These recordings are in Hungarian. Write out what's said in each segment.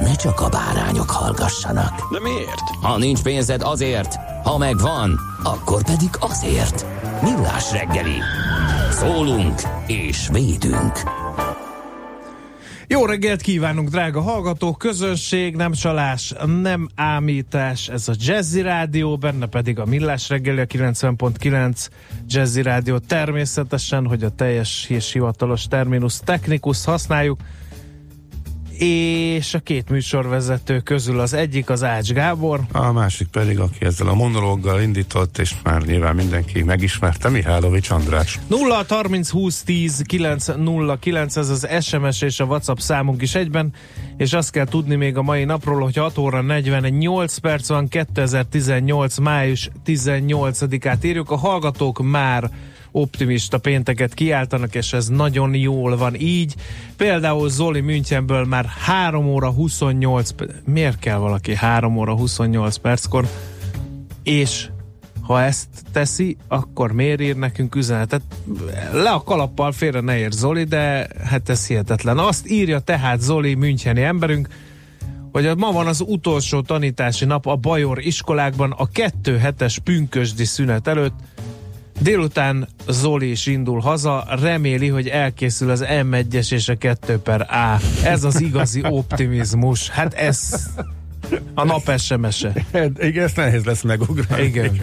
ne csak a bárányok hallgassanak. De miért? Ha nincs pénzed azért, ha megvan, akkor pedig azért. Millás reggeli. Szólunk és védünk. Jó reggelt kívánunk, drága hallgatók, közönség, nem csalás, nem ámítás, ez a Jazzy Rádió, benne pedig a Millás reggeli, a 90.9 Jazzy Rádió természetesen, hogy a teljes és hivatalos terminus technikus használjuk, és a két műsorvezető közül az egyik az Ács Gábor. A másik pedig, aki ezzel a monológgal indított, és már nyilván mindenki megismerte, Mihálovics András. 0 30 20 10 9 0 9, ez az SMS és a WhatsApp számunk is egyben, és azt kell tudni még a mai napról, hogy 6 óra 48 perc van, 2018. május 18-át írjuk. A hallgatók már optimista pénteket kiáltanak, és ez nagyon jól van így. Például Zoli Münchenből már 3 óra 28 miért kell valaki 3 óra 28 perckor, és ha ezt teszi, akkor miért ír nekünk üzenetet? Le a kalappal félre ne ér Zoli, de hát ez hihetetlen. Azt írja tehát Zoli Müncheni emberünk, hogy ma van az utolsó tanítási nap a Bajor iskolákban a kettő hetes pünkösdi szünet előtt, Délután Zoli is indul haza, reméli, hogy elkészül az M1-es és a 2 per A. Ez az igazi optimizmus. Hát ez a nap SMS-e. Hát, igen, ezt nehéz lesz megugrani. Igen.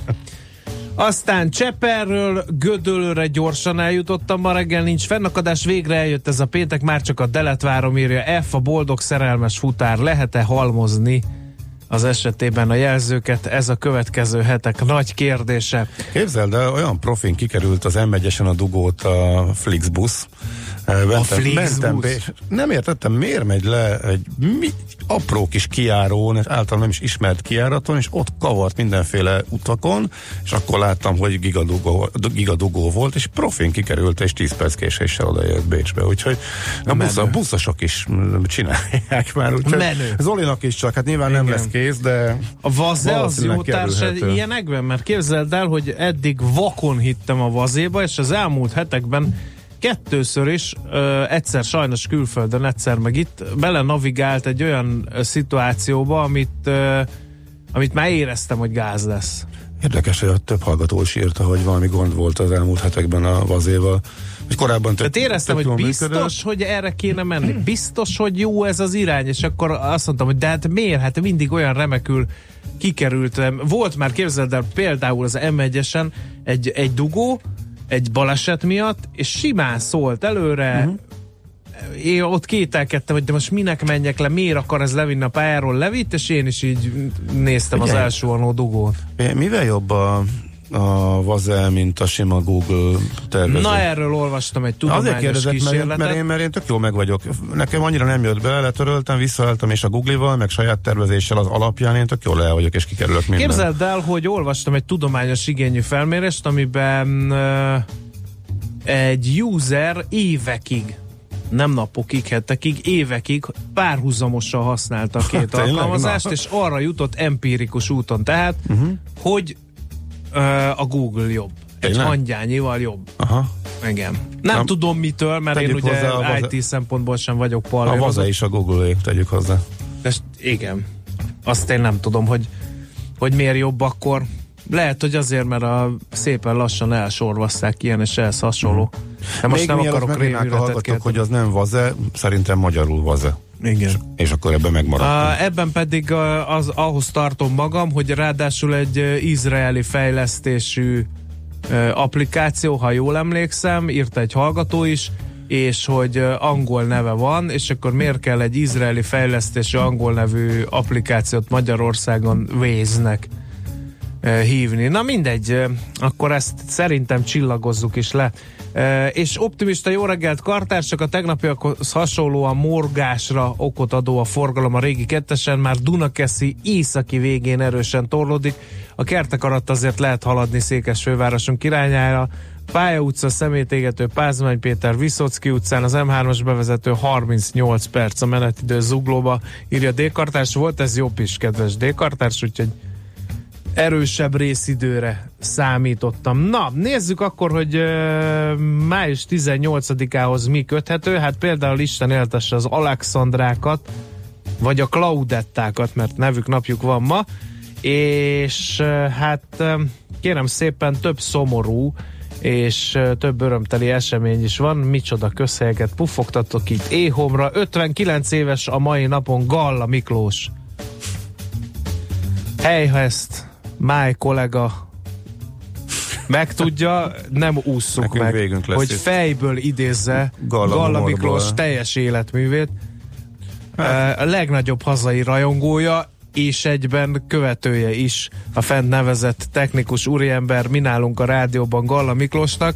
Aztán Cseperről Gödölőre gyorsan eljutottam ma reggel, nincs fennakadás, végre eljött ez a péntek, már csak a Delet várom írja F, a boldog szerelmes futár, lehet-e halmozni az esetében a jelzőket, ez a következő hetek nagy kérdése. Képzeld el, olyan profin kikerült az m a dugót a Flixbus. Bentem, a Flixbus? nem értettem, miért megy le egy mi, apró kis kiárón, általában nem is ismert kiáraton, és ott kavart mindenféle utakon, és akkor láttam, hogy gigadugó, gigadugó volt, és profin kikerült, és 10 perc késéssel odajött Bécsbe, úgyhogy a, busz, a buszosok is csinálják már, úgyhogy Menő. Zolinak is csak, hát nyilván Igen. nem lesz kész, de a Vaze az jó társ kerülhető. ilyenekben, mert képzeld el, hogy eddig vakon hittem a Vazéba, és az elmúlt hetekben kettőször is, ö, egyszer sajnos külföldön, egyszer meg itt, bele navigált egy olyan szituációba, amit, ö, amit már éreztem, hogy gáz lesz. Érdekes, hogy a több hallgató is írta, hogy valami gond volt az elmúlt hetekben a vazéval. Hogy korábban Tehát éreztem, tök hogy biztos, működött. hogy erre kéne menni. Biztos, hogy jó ez az irány, és akkor azt mondtam, hogy de hát miért? Hát mindig olyan remekül kikerültem. Volt már, képzeld el, például az M1-esen egy, egy dugó, egy baleset miatt, és simán szólt előre, uh-huh. én ott kételkedtem, hogy de most minek menjek le, miért akar ez levinni a pályáról, levitt, és én is így néztem az Figyelj. első vonó dugót. Mivel jobb a, a Vazel, mint a sima Google tervező? Na erről olvastam egy Azért tudományos kérdezett, mert, kísérletet. mert, én, mert én tök jó meg vagyok. Nekem annyira nem jött be, letöröltem, visszaálltam, és a Google-val, meg saját tervezéssel az alapján én tök jól le vagyok, és kikerülök minden. Képzeld el, hogy olvastam egy tudományos igényű felmérést, amiben uh, egy user évekig nem napokig, hetekig, évekig párhuzamosan használta a két alkalmazást, és arra jutott empirikus úton, tehát, uh-huh. hogy a Google jobb. Egy Tényleg? hangyányival jobb. Aha. Igen. Nem, Nem. tudom mitől, mert én Tegyük ugye hozzá a vaze- IT szempontból sem vagyok A pallérozott. Vaze is a Google-é, tegyük hozzá. De igen. Azt én nem tudom, hogy, hogy miért jobb akkor. Lehet, hogy azért, mert a szépen lassan elsorvasszák ilyen és ehhez hasonló. De most Még nem akarok a rémületet hallgatók, hogy az nem Vaze, szerintem magyarul Vaze. Igen. És, akkor ebben megmaradtunk. Uh, ebben pedig uh, az, ahhoz tartom magam, hogy ráadásul egy uh, izraeli fejlesztésű uh, applikáció, ha jól emlékszem, írta egy hallgató is, és hogy uh, angol neve van, és akkor miért kell egy izraeli fejlesztésű angol nevű applikációt Magyarországon Waze-nek uh, hívni. Na mindegy, akkor ezt szerintem csillagozzuk is le. És optimista jó reggelt kartársak, a tegnapiakhoz hasonlóan morgásra okot adó a forgalom a régi kettesen, már Dunakeszi északi végén erősen torlódik. A kertek alatt azért lehet haladni Székesfővárosunk irányára. Pálya utca, Szemétégető, Pázmány Péter, Viszocki utcán, az M3-as bevezető 38 perc a menetidő zuglóba, írja D-kartárs. Volt ez jobb is, kedves D-kartárs, úgyhogy erősebb részidőre számítottam. Na, nézzük akkor, hogy uh, május 18-ához mi köthető. Hát például Isten éltesse az Alexandrákat, vagy a Claudettákat, mert nevük napjuk van ma, és uh, hát uh, kérem szépen több szomorú és több örömteli esemény is van. Micsoda közhelyeket puffogtatok itt éhomra. 59 éves a mai napon Galla Miklós. Hely, ha Máj kollega megtudja, nem ússzuk Nekünk meg, hogy itt. fejből idézze Galla Galla. Miklós teljes életművét. Hát. A legnagyobb hazai rajongója, és egyben követője is a fent nevezett technikus úriember, mi nálunk a rádióban Galla Miklósnak.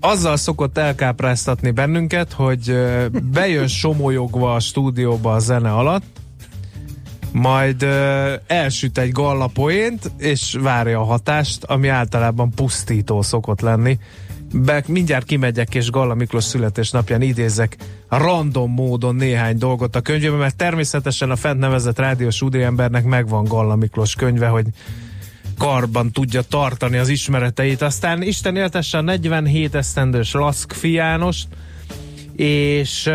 Azzal szokott elkápráztatni bennünket, hogy ö, bejön somolyogva a stúdióba a zene alatt, majd ö, elsüt egy gallapoént, és várja a hatást, ami általában pusztító szokott lenni. Be, mindjárt kimegyek, és Galla Miklós születésnapján idézek random módon néhány dolgot a könyvében, mert természetesen a fent nevezett rádiós úriembernek megvan Galla Miklós könyve, hogy karban tudja tartani az ismereteit. Aztán Isten éltesse a 47 esztendős Laszk Jánost, és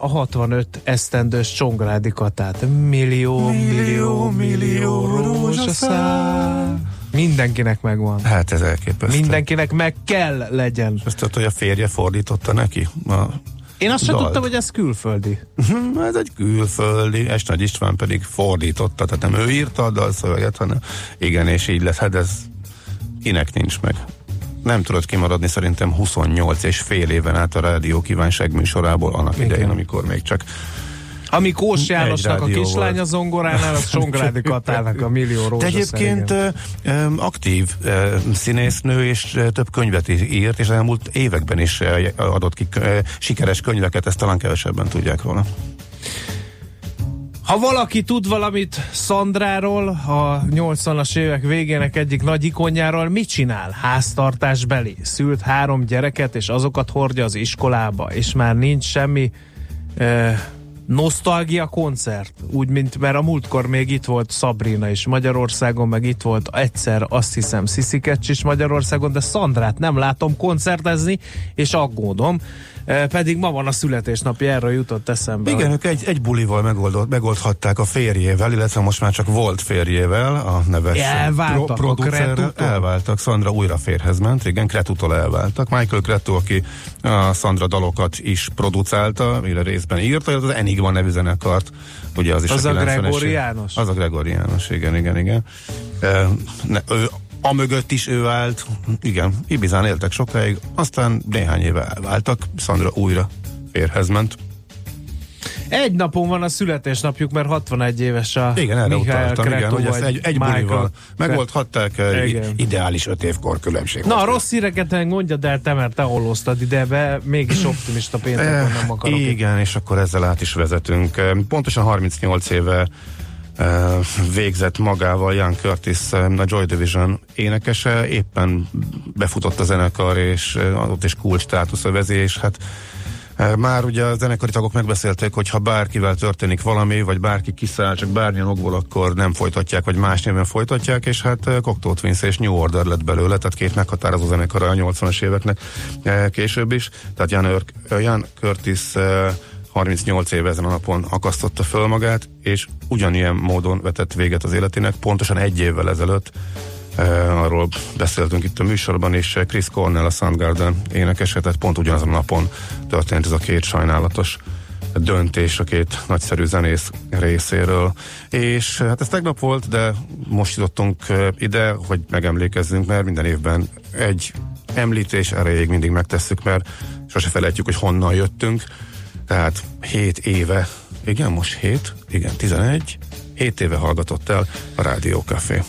a 65 esztendős Csongrádi Katát. Millió, millió, millió rózsaszál. Mindenkinek megvan. Hát ez elképesztő. Mindenkinek meg kell legyen. Azt tudod, hogy a férje fordította neki? A, Én azt sem tudtam, hogy ez külföldi. Ez egy külföldi, Esnagy István pedig fordította, tehát nem ő írta a dalszöveget, hanem igen, és így lesz. Hát ez kinek nincs meg. Nem tudod kimaradni szerintem 28 és fél éven át a rádió kívánság műsorából annak Igen. idején, amikor még csak Ami Kós Jánosnak a kislánya zongoránál, az Csongrádi Katának a millió De rózsaszál. egyébként ö, aktív színésznő, és több könyvet írt, és elmúlt években is adott ki sikeres könyveket, ezt talán kevesebben tudják róla. Ha valaki tud valamit Szandráról, a 80-as évek végének egyik nagy ikonjáról, mit csinál? Háztartásbeli. Szült három gyereket, és azokat hordja az iskolába, és már nincs semmi eh, nosztalgia koncert. Úgy, mint mert a múltkor még itt volt Sabrina is Magyarországon, meg itt volt egyszer azt hiszem Sziszikecs is Magyarországon, de Szandrát nem látom koncertezni, és aggódom. Pedig ma van a születésnapja, erről jutott eszembe. Igen, ők egy, egy bulival megoldott, megoldhatták a férjével, illetve most már csak volt férjével, a neves Elváltak a producerrel. Elváltak, Sandra újra férhez ment, igen, Kretútól elváltak. Michael Kretú, aki a Sandra dalokat is producálta, mire részben írta, az Enigma nevű zenekart, ugye az is Az a 90-es Gregori év- János? Az a Gregori János, igen, igen, igen. E, ne, ő, a mögött is ő állt, igen, Ibizán éltek sokáig, aztán néhány éve elváltak, Sandra újra férhez ment. Egy napon van a születésnapjuk, mert 61 éves a Igen, erre Mihály utaltam, igen, Kretó, hogy ezt egy, egy Michael bulival megoldhatták, eh, Igen. ideális öt évkor különbség. Na, volt. rossz híreket mondjad el te, mert te hollóztad ide be, mégis optimista péntekon Eh, nem akarok. Igen, és akkor ezzel át is vezetünk. Eh, Pontosan 38 éve eh, végzett magával Jan Curtis, a Joy Division énekese, éppen befutott a zenekar, és adott is kulcs státuszövezi, és hát már ugye a zenekari tagok megbeszélték, hogy ha bárkivel történik valami, vagy bárki kiszáll csak bármilyen okból, akkor nem folytatják, vagy más néven folytatják, és hát Cocteau Twins és New Order lett belőle, tehát két meghatározó zenekar a 80-as éveknek később is. Tehát Jan, Ör- eh, Jan Curtis 38 éve ezen a napon akasztotta föl magát, és ugyanilyen módon vetett véget az életének, pontosan egy évvel ezelőtt eh, arról beszéltünk itt a műsorban, és Chris Cornell, a Soundgarden énekese, tehát pont ugyanazon a napon történt ez a két sajnálatos döntés a két nagyszerű zenész részéről. És eh, hát ez tegnap volt, de most jutottunk eh, ide, hogy megemlékezzünk, mert minden évben egy említés erejéig mindig megtesszük, mert sose felejtjük, hogy honnan jöttünk, tehát 7 éve, igen, most 7, igen, 11, 7 éve hallgatott el a Rádió Café.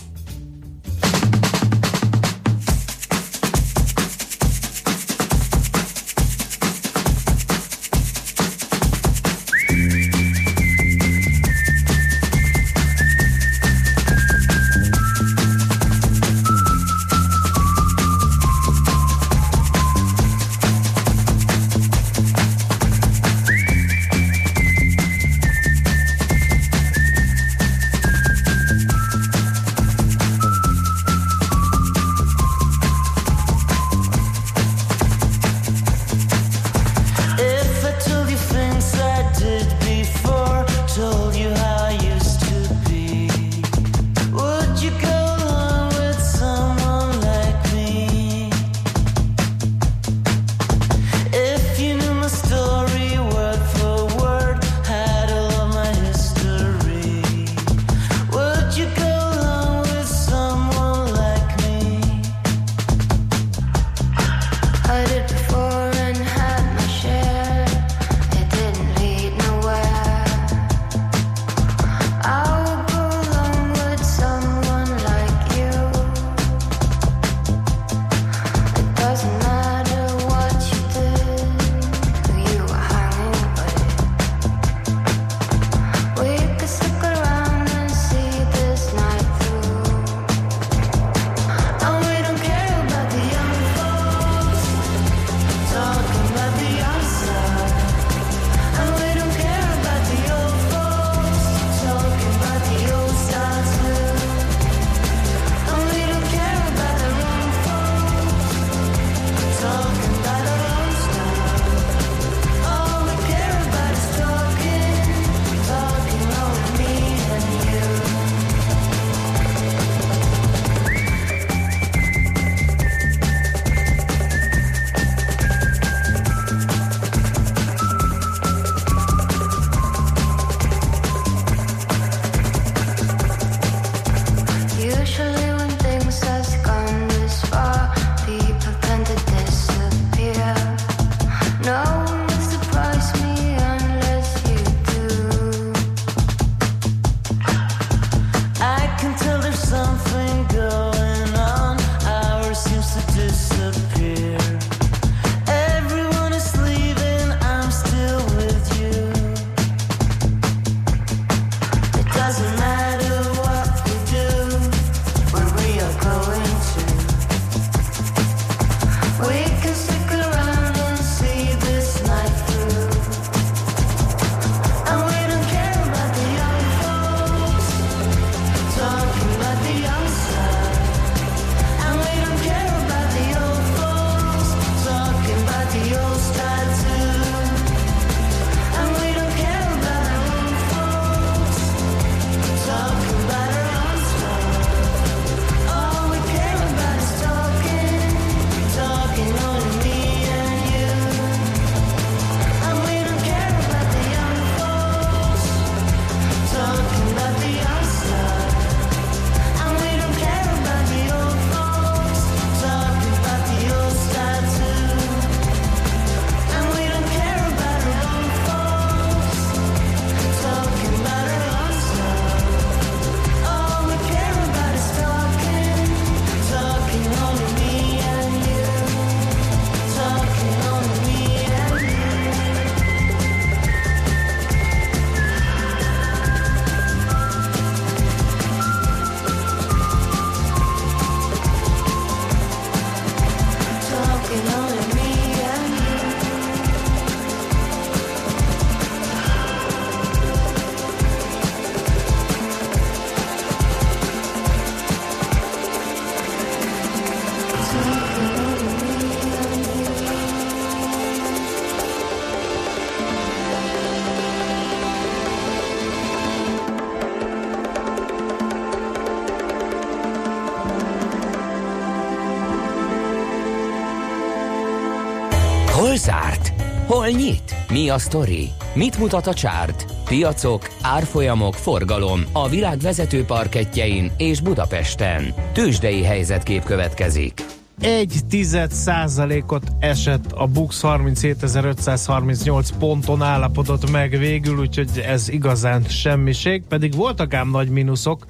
zárt? Hol nyit? Mi a sztori? Mit mutat a csárt? Piacok, árfolyamok, forgalom a világ vezető parketjein és Budapesten. Tősdei helyzetkép következik. Egy tized százalékot esett a BUX 37.538 ponton állapodott meg végül, úgyhogy ez igazán semmiség, pedig voltak ám nagy mínuszok,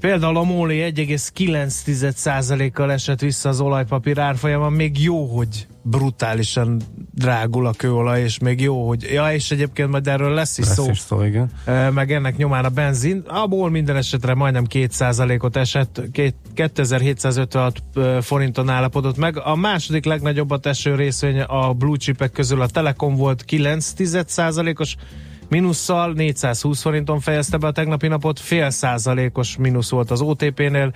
Például a MOLI 1,9%-kal esett vissza az olajpapír árfolyama, még jó, hogy brutálisan drágul a kőolaj, és még jó, hogy ja, és egyébként majd erről lesz is Lesz szó, is szó, igen. Meg ennek nyomán a benzin, abból minden esetre majdnem 2%-ot esett, két- 2756 ö, forinton állapodott meg. A második legnagyobbat eső részvény a blue chipek közül a Telekom volt 9%-os mínusszal, 420 forinton fejezte be a tegnapi napot, fél százalékos mínusz volt az OTP-nél,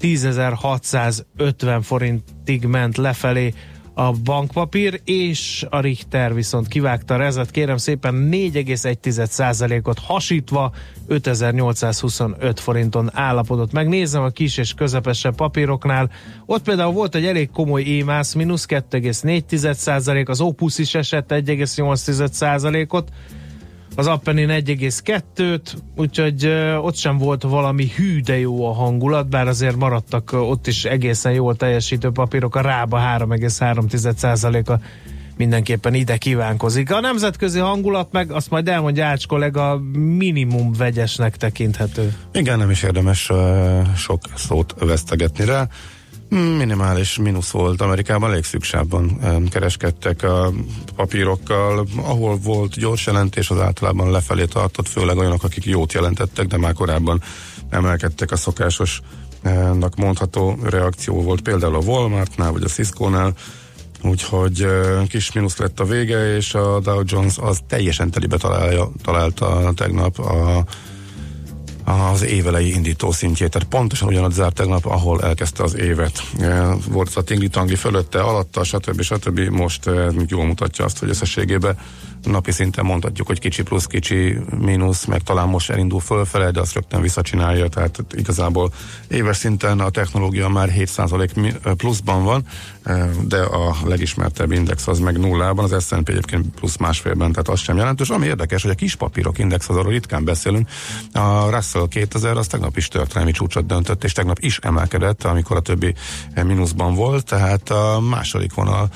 10.650 forintig ment lefelé a bankpapír, és a Richter viszont kivágta a rezet, kérem szépen 4,1%-ot hasítva 5825 forinton állapodott meg. Nézzem a kis és közepesebb papíroknál, ott például volt egy elég komoly émász, mínusz 2,4%, az Opus is esett 1,8%-ot, az Appenin 1,2-t, úgyhogy ott sem volt valami hű, de jó a hangulat, bár azért maradtak ott is egészen jól teljesítő papírok, a Rába 3,3%-a mindenképpen ide kívánkozik. A nemzetközi hangulat meg, azt majd elmondja Ács kollega, minimum vegyesnek tekinthető. Igen, nem is érdemes uh, sok szót vesztegetni rá. Minimális mínusz volt. Amerikában, elég szüksában um, kereskedtek a papírokkal, ahol volt gyors jelentés, az általában lefelé tartott, főleg olyanok, akik jót jelentettek, de már korábban emelkedtek a szokásos nak mondható reakció volt például a Walmartnál, vagy a Cisco-nál, úgyhogy kis mínusz lett a vége, és a Dow Jones az teljesen telibe találja, találta tegnap a az évelei indító szintjét, tehát pontosan ugyanaz zárt tegnap, ahol elkezdte az évet. E, Volt a tingli-tangli fölötte, alatta, stb. stb. Most e, jól mutatja azt, hogy összességében napi szinten mondhatjuk, hogy kicsi plusz, kicsi mínusz, meg talán most elindul fölfele, de azt rögtön visszacsinálja, tehát igazából éves szinten a technológia már 7% mi- pluszban van, e, de a legismertebb index az meg nullában, az S&P egyébként plusz másfélben, tehát az sem jelentős. Ami érdekes, hogy a kis papírok index, az arról ritkán beszélünk, a Russell 2000 az tegnap is történelmi csúcsot döntött, és tegnap is emelkedett, amikor a többi eh, mínuszban volt, tehát a második vonal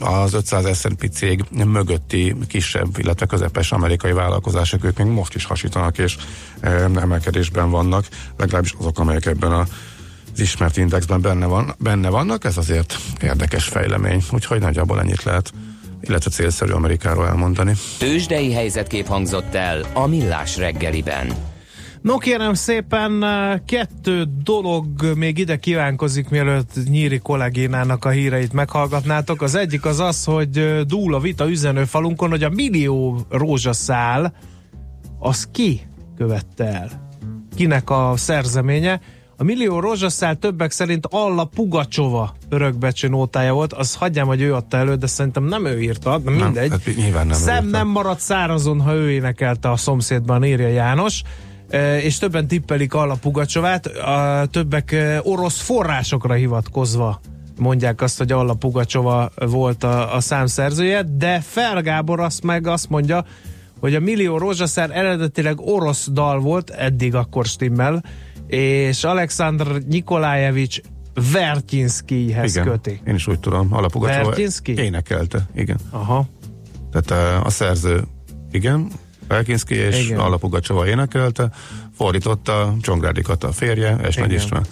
az 500 S&P cég mögötti kisebb, illetve közepes amerikai vállalkozások, ők még most is hasítanak, és em, emelkedésben vannak, legalábbis azok, amelyek ebben a az ismert indexben benne, van, benne vannak, ez azért érdekes fejlemény, úgyhogy nagyjából ennyit lehet illetve célszerű Amerikáról elmondani. Tősdei helyzetkép hangzott el a Millás reggeliben. No kérem szépen, kettő dolog még ide kívánkozik, mielőtt Nyíri kollégénának a híreit meghallgatnátok. Az egyik az az, hogy dúl a vita üzenőfalunkon, hogy a millió rózsaszál az ki követte el? Kinek a szerzeménye? A millió rózsaszál többek szerint Alla Pugacsova örökbecsű nótája volt, az hagyjám, hogy ő adta elő, de szerintem nem ő írta, de mindegy. Nem, hát nyilván nem Szem nem maradt szárazon, ha ő énekelte a szomszédban, írja János. És többen tippelik Alla Pugacsovát, a többek orosz forrásokra hivatkozva mondják azt, hogy Alla Pugacsova volt a, a számszerzője, de Fel Gábor azt meg azt mondja, hogy a Millió Rózsaszár eredetileg orosz dal volt, eddig akkor stimmel, és Alexandr Nikolajevics Vertinskihez köti. én is úgy tudom, Alapugacsova Vertinski? énekelte, igen. Aha. Tehát eh, a szerző, igen, Felkinszki és Igen. igen. Alapugacsova énekelte, fordította Csongrádi Kata a férje, és Nagy. István.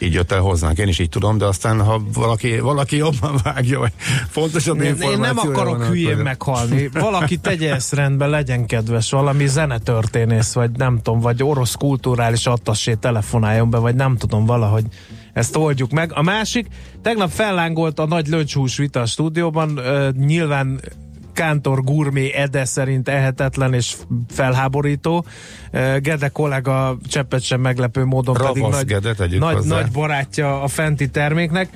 Így jött el hozzánk, én is így tudom, de aztán, ha valaki, valaki jobban vágja, vagy fontosabb Én, én nem akarok van, hülyén akkor- meghalni. Valaki tegye ezt rendbe, legyen kedves, valami zenetörténész, vagy nem tudom, vagy orosz kulturális attassé telefonáljon be, vagy nem tudom, valahogy ezt oldjuk meg. A másik, tegnap fellángolt a nagy löncshús vita a stúdióban, nyilván Kántor Gurmé Ede szerint ehetetlen és felháborító. Gede kollega cseppet sem meglepő módon Ravasz pedig nagy, Gede, nagy, hozzá. nagy barátja a fenti terméknek.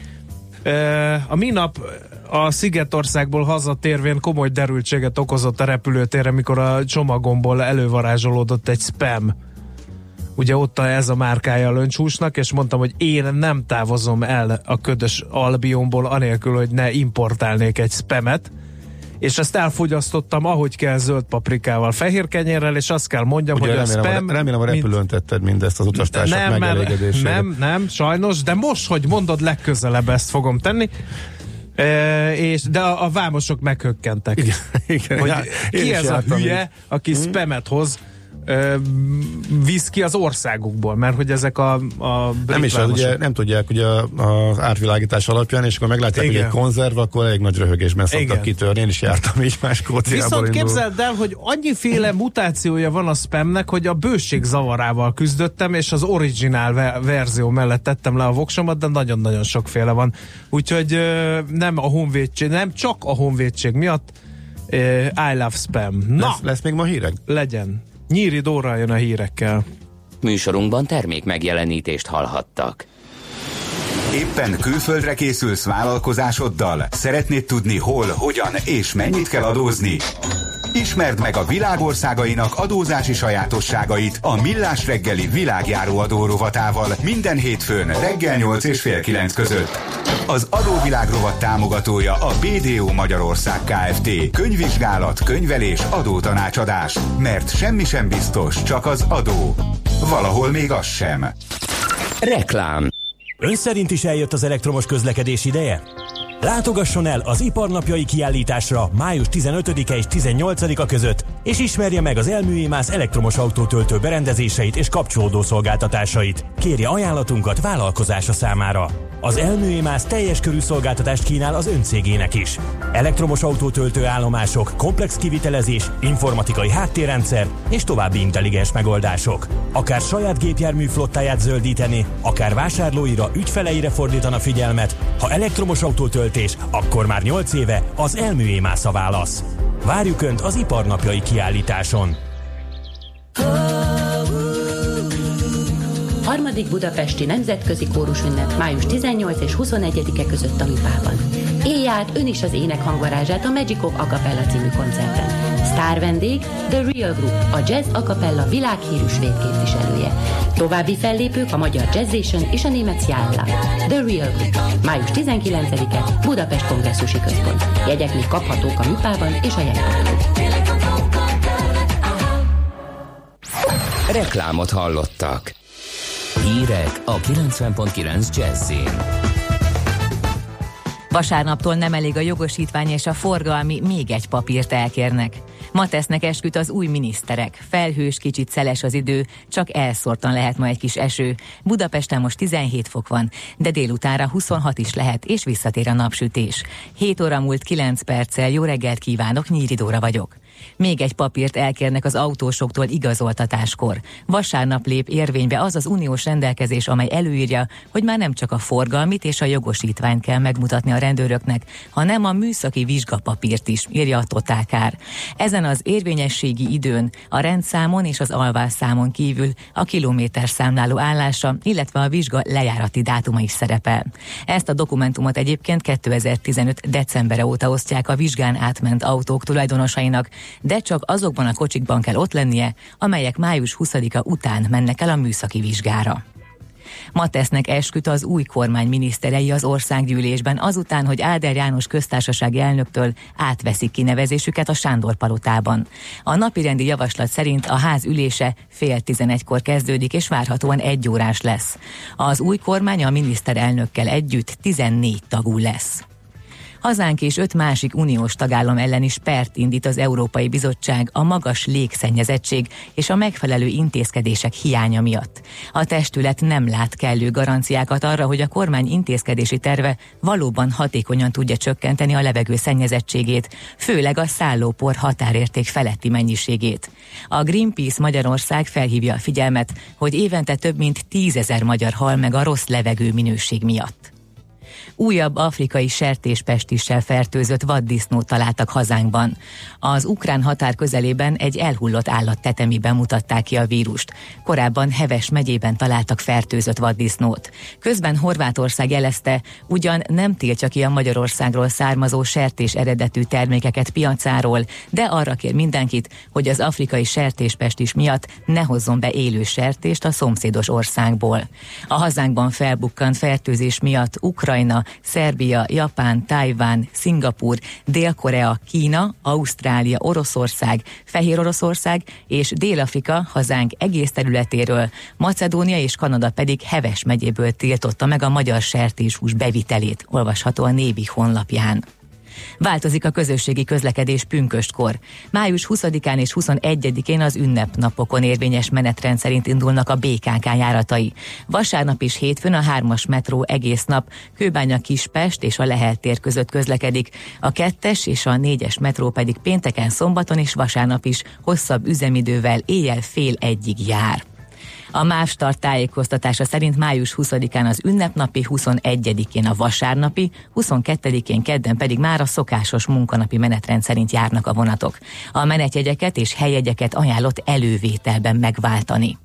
A minap a Szigetországból hazatérvén komoly derültséget okozott a repülőtérre, mikor a csomagomból elővarázsolódott egy spam ugye ott a, ez a márkája a löncshúsnak, és mondtam, hogy én nem távozom el a ködös albionból, anélkül, hogy ne importálnék egy spamet, és ezt elfogyasztottam, ahogy kell zöld paprikával, fehér kenyérrel, és azt kell mondjam, Ugye hogy remélem, a spam... a, remélem a repülőn mint... tetted mindezt az utastársak nem, megelégedésére. nem, nem, sajnos, de most, hogy mondod, legközelebb ezt fogom tenni. E, és, de a, a vámosok meghökkentek. Igen, igen, hogy ki ez a hülye, aki hmm. spamet hoz visz ki az országukból, mert hogy ezek a, a Nem is, az, ugye nem tudják ugye az átvilágítás alapján, és akkor meglátják, Igen. hogy egy konzerv, akkor elég nagy röhögésben szoktak Igen. kitörni. Én is jártam így más. Viszont indul. képzeld el, hogy annyiféle mutációja van a spamnek, hogy a bőség zavarával küzdöttem, és az originál verzió mellett tettem le a voksomat, de nagyon-nagyon sokféle van. Úgyhogy nem a honvédség, nem csak a honvédség miatt, I love spam. Na! Lesz, lesz még ma hírek? Legyen. Nyíri Dóra jön a hírekkel. Műsorunkban termék megjelenítést hallhattak. Éppen külföldre készülsz vállalkozásoddal? Szeretnéd tudni hol, hogyan és mennyit kell adózni? Ismerd meg a világországainak adózási sajátosságait a Millás reggeli világjáró adórovatával minden hétfőn reggel 8 és fél 9 között. Az adóvilág rovat támogatója a BDO Magyarország Kft. Könyvvizsgálat, könyvelés, adótanácsadás. Mert semmi sem biztos, csak az adó. Valahol még az sem. Reklám Ön szerint is eljött az elektromos közlekedés ideje? Látogasson el az iparnapjai kiállításra május 15-e és 18-a között, és ismerje meg az Elműémász elektromos autótöltő berendezéseit és kapcsolódó szolgáltatásait. Kérje ajánlatunkat vállalkozása számára. Az Elműémász teljes körű szolgáltatást kínál az öncégének is. Elektromos autótöltő állomások, komplex kivitelezés, informatikai háttérrendszer és további intelligens megoldások. Akár saját gépjármű flottáját zöldíteni, akár vásárlóira, ügyfeleire fordítana figyelmet, ha elektromos autótöltés, akkor már 8 éve az Elműémász a válasz. Várjuk Önt az iparnapjai kiállításon! Harmadik Budapesti Nemzetközi Kórusünnep május 18 és 21-e között a Mipában. Élj át ön is az ének hangvarázsát a Magic of Acapella című koncerten. Sztár vendég The Real Group, a jazz acapella világhírű svéd képviselője. További fellépők a magyar Jazzation és a német Sjalla. The Real Group, május 19-e Budapest Kongresszusi Központ. Jegyek még kaphatók a Mipában és a jegypatlón. Reklámot hallottak. Hírek a 90.9 Jazzin. Vasárnaptól nem elég a jogosítvány és a forgalmi, még egy papírt elkérnek. Ma tesznek esküt az új miniszterek. Felhős, kicsit szeles az idő, csak elszórtan lehet ma egy kis eső. Budapesten most 17 fok van, de délutánra 26 is lehet, és visszatér a napsütés. 7 óra múlt 9 perccel, jó reggelt kívánok, Nyíri Dóra vagyok. Még egy papírt elkérnek az autósoktól igazoltatáskor. Vasárnap lép érvénybe az az uniós rendelkezés, amely előírja, hogy már nem csak a forgalmit és a jogosítványt kell megmutatni a rendőröknek, hanem a műszaki vizsgapapírt is, írja a Totálkár. Ezen az érvényességi időn, a rendszámon és az alvásszámon kívül a kilométer számláló állása, illetve a vizsga lejárati dátuma is szerepel. Ezt a dokumentumot egyébként 2015. decembere óta osztják a vizsgán átment autók tulajdonosainak, de csak azokban a kocsikban kell ott lennie, amelyek május 20-a után mennek el a műszaki vizsgára. Ma tesznek esküt az új kormány miniszterei az országgyűlésben, azután, hogy Áder János köztársasági elnöktől átveszik kinevezésüket a Sándor palotában. A napirendi javaslat szerint a ház ülése fél tizenegykor kezdődik, és várhatóan egy órás lesz. Az új kormány a miniszterelnökkel együtt 14 tagú lesz. Hazánk és öt másik uniós tagállam ellen is pert indít az Európai Bizottság a magas légszennyezettség és a megfelelő intézkedések hiánya miatt. A testület nem lát kellő garanciákat arra, hogy a kormány intézkedési terve valóban hatékonyan tudja csökkenteni a levegő szennyezettségét, főleg a szállópor határérték feletti mennyiségét. A Greenpeace Magyarország felhívja a figyelmet, hogy évente több mint tízezer magyar hal meg a rossz levegő minőség miatt. Újabb afrikai sertéspestissel fertőzött vaddisznót találtak hazánkban. Az ukrán határ közelében egy elhullott állat tetemiben mutatták ki a vírust. Korábban Heves megyében találtak fertőzött vaddisznót. Közben Horvátország jelezte, ugyan nem tiltja ki a Magyarországról származó sertés eredetű termékeket piacáról, de arra kér mindenkit, hogy az afrikai sertéspestis miatt ne hozzon be élő sertést a szomszédos országból. A hazánkban felbukkant fertőzés miatt Ukrajna, Szerbia, Japán, Tajván, Szingapur, Dél-Korea, Kína, Ausztrália, Oroszország, Fehér Oroszország és Dél-Afrika hazánk egész területéről, Macedónia és Kanada pedig Heves megyéből tiltotta meg a magyar sertéshús bevitelét, olvasható a Nébi honlapján. Változik a közösségi közlekedés pünköstkor. Május 20-án és 21-én az ünnepnapokon érvényes menetrend szerint indulnak a BKK járatai. Vasárnap és hétfőn a 3-as metró egész nap Kőbánya Kispest és a Lehel tér között közlekedik. A 2-es és a 4-es metró pedig pénteken, szombaton és vasárnap is hosszabb üzemidővel éjjel fél egyig jár. A Start tájékoztatása szerint május 20-án az ünnepnapi, 21-én a vasárnapi, 22-én kedden pedig már a szokásos munkanapi menetrend szerint járnak a vonatok. A menetjegyeket és helyjegyeket ajánlott elővételben megváltani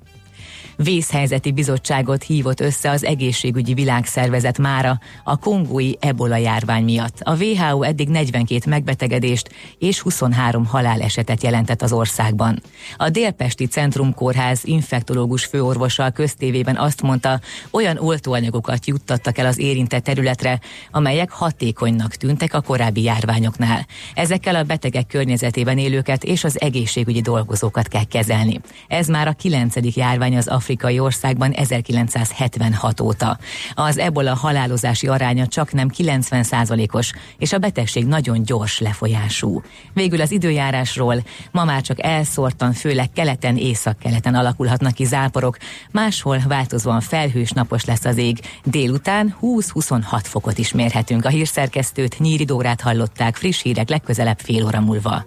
vészhelyzeti bizottságot hívott össze az egészségügyi világszervezet mára a kongói ebola járvány miatt. A WHO eddig 42 megbetegedést és 23 halálesetet jelentett az országban. A Délpesti Centrum Kórház infektológus főorvosa a köztévében azt mondta, olyan oltóanyagokat juttattak el az érintett területre, amelyek hatékonynak tűntek a korábbi járványoknál. Ezekkel a betegek környezetében élőket és az egészségügyi dolgozókat kell kezelni. Ez már a kilencedik járvány az afrikai országban 1976 óta. Az ebola halálozási aránya csak nem 90%-os, és a betegség nagyon gyors lefolyású. Végül az időjárásról ma már csak elszórtan, főleg keleten, északkeleten alakulhatnak ki záporok, máshol változóan felhős napos lesz az ég. Délután 20-26 fokot is mérhetünk. A hírszerkesztőt Nyíri Dórát hallották friss hírek legközelebb fél óra múlva.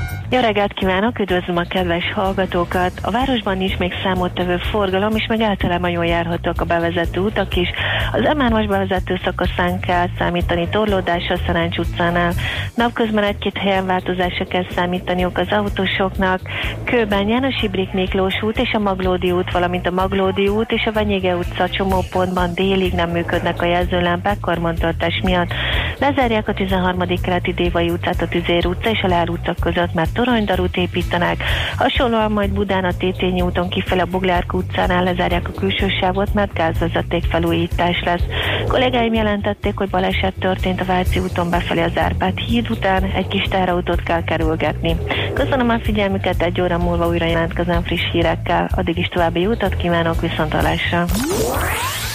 Jó reggelt kívánok, üdvözlöm a kedves hallgatókat! A városban is még számottevő forgalom, és meg általában jól járhatók a bevezető utak is. Az M3-as bevezető szakaszán kell számítani torlódásra Szerencs utcánál. Napközben egy-két helyen változásra kell számítaniuk az autósoknak. Kőben János Ibrik Miklós út és a Maglódi út, valamint a Maglódi út és a Venyége utca csomópontban délig nem működnek a jelzőlámpák karbantartás miatt. Lezárják a 13. keleti Dévai utcát a Tüzér utca és a Lár utca között, mert toronydarút építenek. Hasonlóan majd Budán a Tétényi úton kifele a Buglárk utcánál lezárják a külső sávot, mert gázvezeték felújítás lesz. Kollégáim jelentették, hogy baleset történt a Váci úton befelé az Árpád híd után, egy kis terautót kell kerülgetni. Köszönöm a figyelmüket, egy óra múlva újra jelentkezem friss hírekkel. Addig is további utat kívánok, viszontalásra!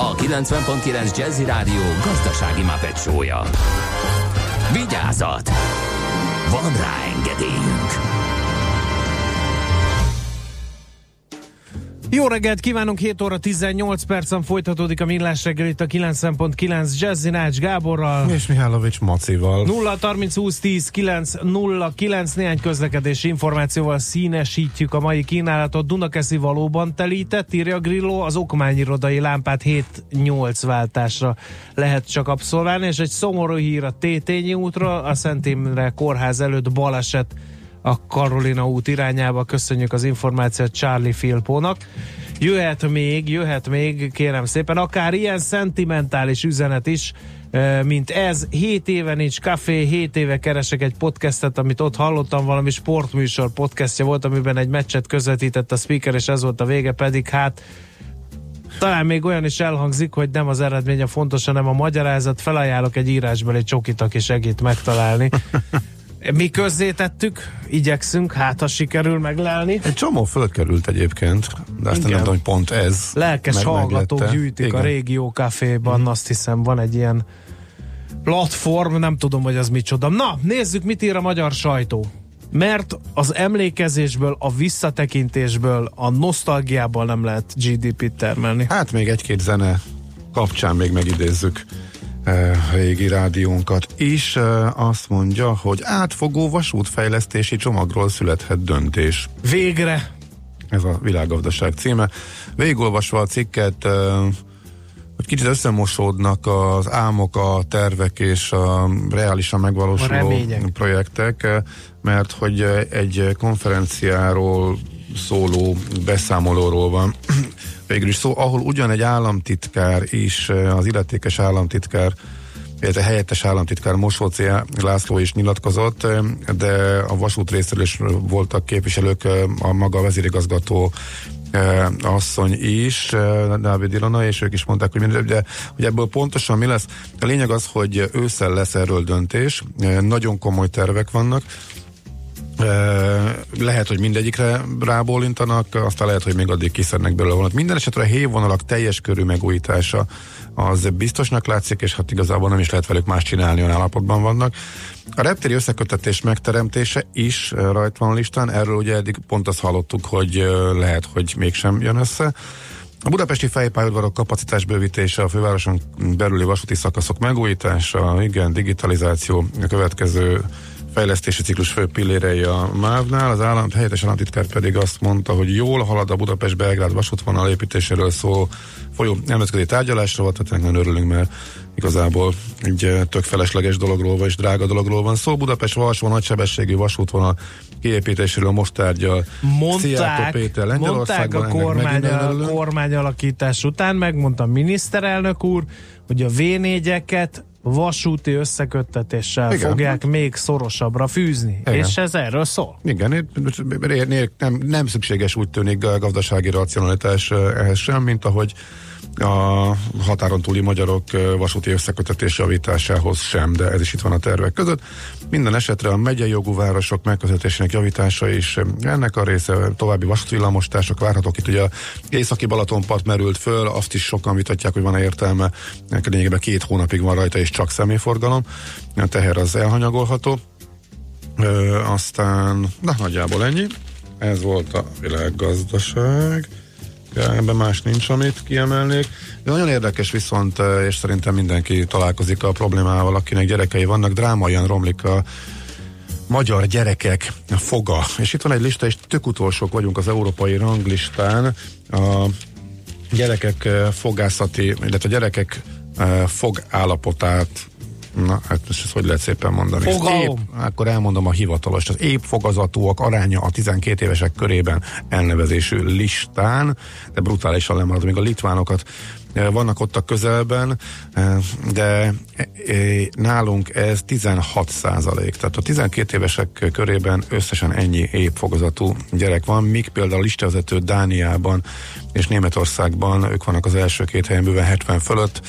a 90.9 Jazzy Rádió gazdasági mapetsója. Vigyázat! Van rá engedélyünk! Jó reggelt kívánunk, 7 óra 18 percen folytatódik a millás reggel itt a 9.9 Jazzy Nács Gáborral. És Mihálovics Macival. 0 30 20 10 9 0 9 néhány közlekedési információval színesítjük a mai kínálatot. Dunakeszi valóban telített, írja Grillo, az okmányirodai lámpát 7-8 váltásra lehet csak abszolválni, és egy szomorú hír a Tétényi útra, a Szent Imre kórház előtt baleset a Karolina út irányába. Köszönjük az információt Charlie Filpónak. Jöhet még, jöhet még, kérem szépen, akár ilyen szentimentális üzenet is, mint ez. 7 éve nincs kafé, 7 éve keresek egy podcastet, amit ott hallottam, valami sportműsor podcastja volt, amiben egy meccset közvetített a speaker, és ez volt a vége, pedig hát talán még olyan is elhangzik, hogy nem az eredmény a fontos, hanem a magyarázat. Felajánlok egy írásbeli csokit, aki segít megtalálni. Mi közzétettük, igyekszünk, hát ha sikerül meglelni. Egy csomó fölkerült egyébként, de Igen. nem tudom, hogy pont ez. Lelkes meg hallgatók meglette. gyűjtik Igen. a régió kaféban, azt hiszem van egy ilyen platform, nem tudom, hogy az micsoda. Na, nézzük, mit ír a magyar sajtó. Mert az emlékezésből, a visszatekintésből, a nosztalgiából nem lehet GDP-t termelni. Hát még egy-két zene kapcsán még megidézzük régi rádiónkat is. Azt mondja, hogy átfogó vasútfejlesztési csomagról születhet döntés. Végre! Ez a világgazdaság címe. Végolvasva a cikket, hogy kicsit összemosódnak az álmok, a tervek és a reálisan A megvalósuló remények. projektek, mert hogy egy konferenciáról szóló beszámolóról van. Végül is szó, ahol ugyan egy államtitkár is, eh, az illetékes államtitkár, illetve helyettes államtitkár Mosóci László is nyilatkozott, eh, de a vasút részéről is voltak képviselők, eh, a maga a vezérigazgató asszony is, Dávid Ilona, és ők is mondták, hogy, minden, de, hogy ebből pontosan mi lesz. A lényeg az, hogy ősszel lesz erről döntés, nagyon komoly tervek vannak, lehet, hogy mindegyikre rábólintanak, aztán lehet, hogy még addig kiszednek belőle valamit. Minden esetre a hévvonalak teljes körű megújítása az biztosnak látszik, és hát igazából nem is lehet velük más csinálni, olyan állapotban vannak. A reptéri összekötetés megteremtése is rajta van a listán, erről ugye eddig pont azt hallottuk, hogy eh, lehet, hogy mégsem jön össze. A budapesti fejpályaudvarok kapacitás bővítése, a fővároson belüli vasúti szakaszok megújítása, igen, digitalizáció, a következő fejlesztési ciklus fő pillérei a MÁV-nál. Az állam, helyettes államtitkár pedig azt mondta, hogy jól halad a Budapest-Belgrád vasútvonal építéséről szó folyó nemzetközi tárgyalásra tehát nagyon örülünk, mert igazából egy eh, tök felesleges dologról, vagy drága dologról van szó. Budapest Varsó nagysebességű vasútvonal kiépítéséről most tárgyal Szijjártó Mondták, Péter mondták a kormány, a örülünk. kormányalakítás után, megmondta a miniszterelnök úr, hogy a V4-eket vasúti összeköttetéssel Igen. fogják még szorosabbra fűzni. Igen. És ez erről szól. Igen, nem, nem szükséges úgy tűnik gazdasági racionalitás eh, ehhez sem, mint ahogy a határon túli magyarok vasúti összekötetés javításához sem, de ez is itt van a tervek között. Minden esetre a megyei jogú városok megközelítésének javítása is ennek a része, további vasútvillamosítások várhatók. Itt ugye északi Balatonpart merült föl, azt is sokan vitatják, hogy van-e értelme. Lényegében két hónapig van rajta, és csak személyforgalom. A teher az elhanyagolható. Ö, aztán, na nagyjából ennyi. Ez volt a világgazdaság. Ebben más nincs, amit kiemelnék. De nagyon érdekes viszont, ö, és szerintem mindenki találkozik a problémával, akinek gyerekei vannak, drámaian romlik a magyar gyerekek foga. És itt van egy lista, és tök utolsók vagyunk az európai ranglistán. A gyerekek ö, fogászati, illetve a gyerekek ö, fogállapotát Na, hát most ezt hogy lehet szépen mondani? Fogalom. Épp, akkor elmondom a hivatalos. Az épp fogazatúak aránya a 12 évesek körében elnevezésű listán, de brutálisan lemarad még a litvánokat. Eh, Vannak ott a közelben, eh, de eh, nálunk ez 16 százalék. Tehát a 12 évesek körében összesen ennyi épp fogazatú gyerek van, míg például a listavezető Dániában és Németországban ők vannak az első két helyen bőven 70 fölött,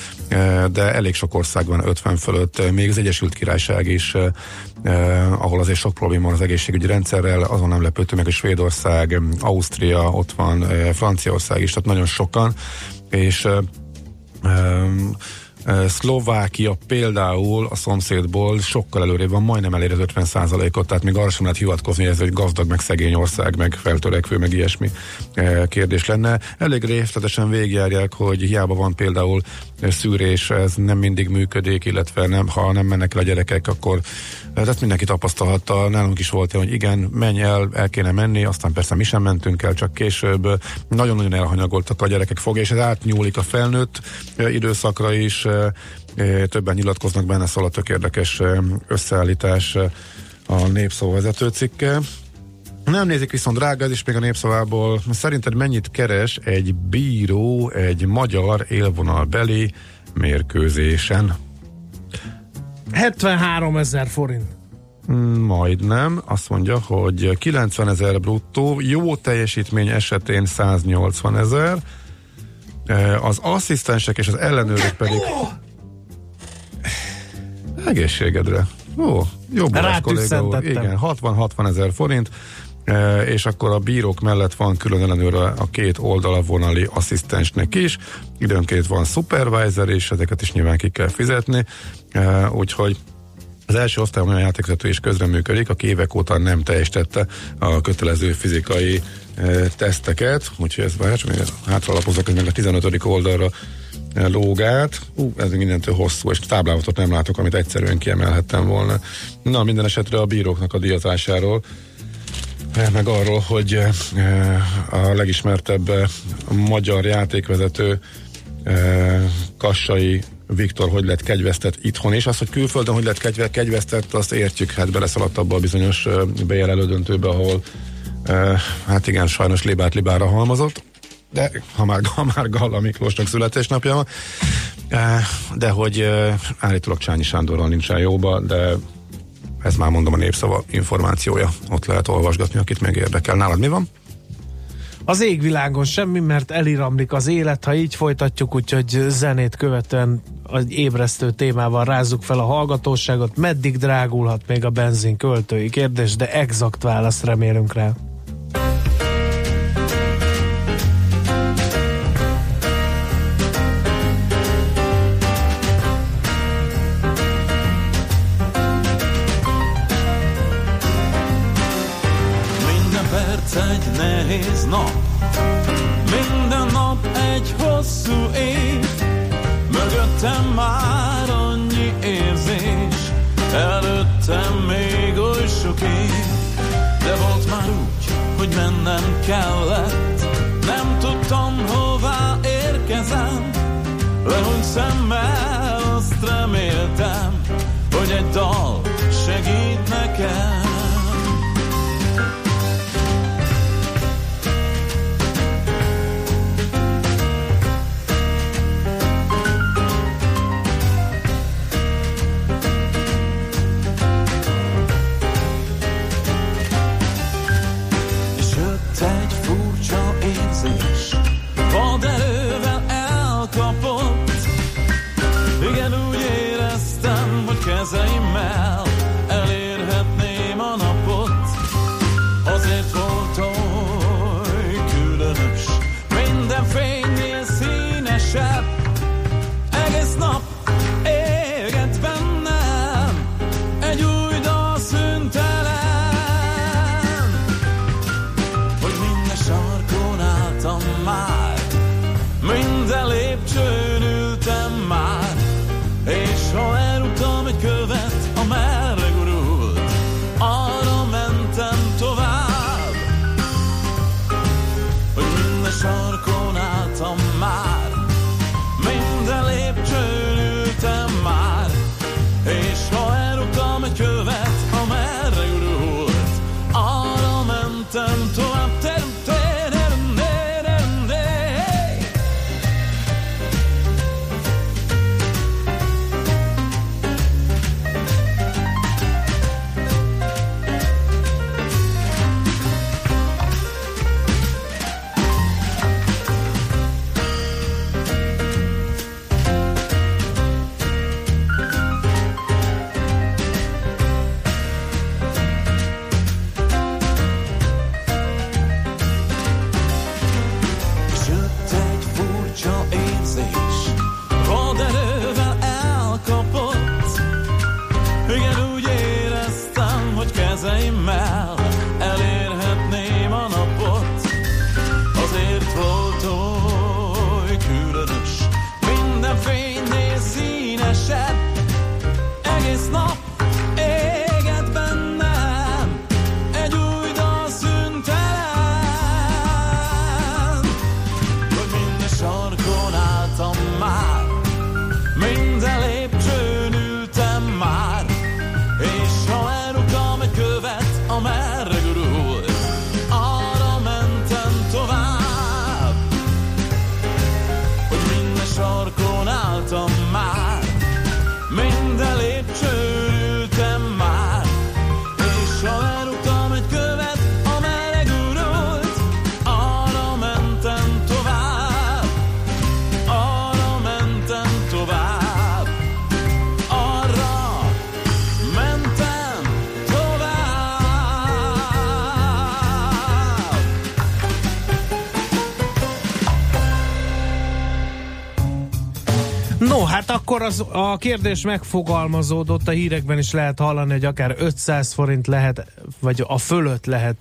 de elég sok országban 50 fölött, még az Egyesült Királyság is, ahol azért sok probléma van az egészségügyi rendszerrel, azon nem lepődtünk meg, hogy Svédország, Ausztria, ott van Franciaország is, tehát nagyon sokan, és Szlovákia például a szomszédból sokkal előrébb van, majdnem elér az 50%-ot, tehát még arra sem lehet hivatkozni, hogy ez egy gazdag, meg szegény ország, meg feltörekvő, meg ilyesmi kérdés lenne. Elég részletesen végigjárják, hogy hiába van például szűrés, ez nem mindig működik, illetve nem, ha nem mennek el a gyerekek, akkor tehát mindenki tapasztalhatta, nálunk is volt hogy igen, menj el, el kéne menni, aztán persze mi sem mentünk el, csak később nagyon-nagyon elhanyagoltak a gyerekek fogja, és ez átnyúlik a felnőtt időszakra is, többen nyilatkoznak benne, szóval a tök érdekes összeállítás a népszó vezető cikke. Nem nézik viszont drága, ez is még a népszavából. Szerinted mennyit keres egy bíró egy magyar élvonalbeli mérkőzésen? 73 ezer forint. Mm, Majdnem, azt mondja, hogy 90 ezer bruttó, jó teljesítmény esetén 180 ezer, az asszisztensek és az ellenőrök pedig egészségedre. Ó, jó Balázs kolléga úr. Igen, 60-60 ezer forint, és akkor a bírók mellett van külön ellenőr a a két oldalvonali asszisztensnek is, időnként van supervisor, és ezeket is nyilván ki kell fizetni, úgyhogy az első osztály olyan játékvezető is közreműködik, aki évek óta nem teljesítette a kötelező fizikai teszteket, úgyhogy ez várj, csak még hátralapozok, ez meg a 15. oldalra e, lóg. Ú, ez mindentől hosszú, és táblázatot nem látok, amit egyszerűen kiemelhettem volna. Na, minden esetre a bíróknak a díjazásáról e, meg arról, hogy e, a legismertebb e, magyar játékvezető e, Kassai Viktor hogy lett kegyvesztett itthon, és az, hogy külföldön hogy lett kegyve, kegyvesztett, azt értjük, hát beleszaladt abba a bizonyos e, bejelelő döntőbe, ahol e, hát igen, sajnos libát libára halmozott, de ha már, ha már Galla Miklósnak születésnapja van, de hogy állítólag Csányi Sándorral nincsen jóba, de ez már mondom a népszava információja, ott lehet olvasgatni, akit még érdekel. Nálad mi van? Az égvilágon semmi, mert eliramlik az élet, ha így folytatjuk, úgyhogy zenét követően az ébresztő témával rázzuk fel a hallgatóságot. Meddig drágulhat még a benzin költői kérdés, de exakt választ remélünk rá. Nehéz nap, minden nap egy hosszú év. Mögöttem már akkor az, a kérdés megfogalmazódott, a hírekben is lehet hallani, hogy akár 500 forint lehet, vagy a fölött lehet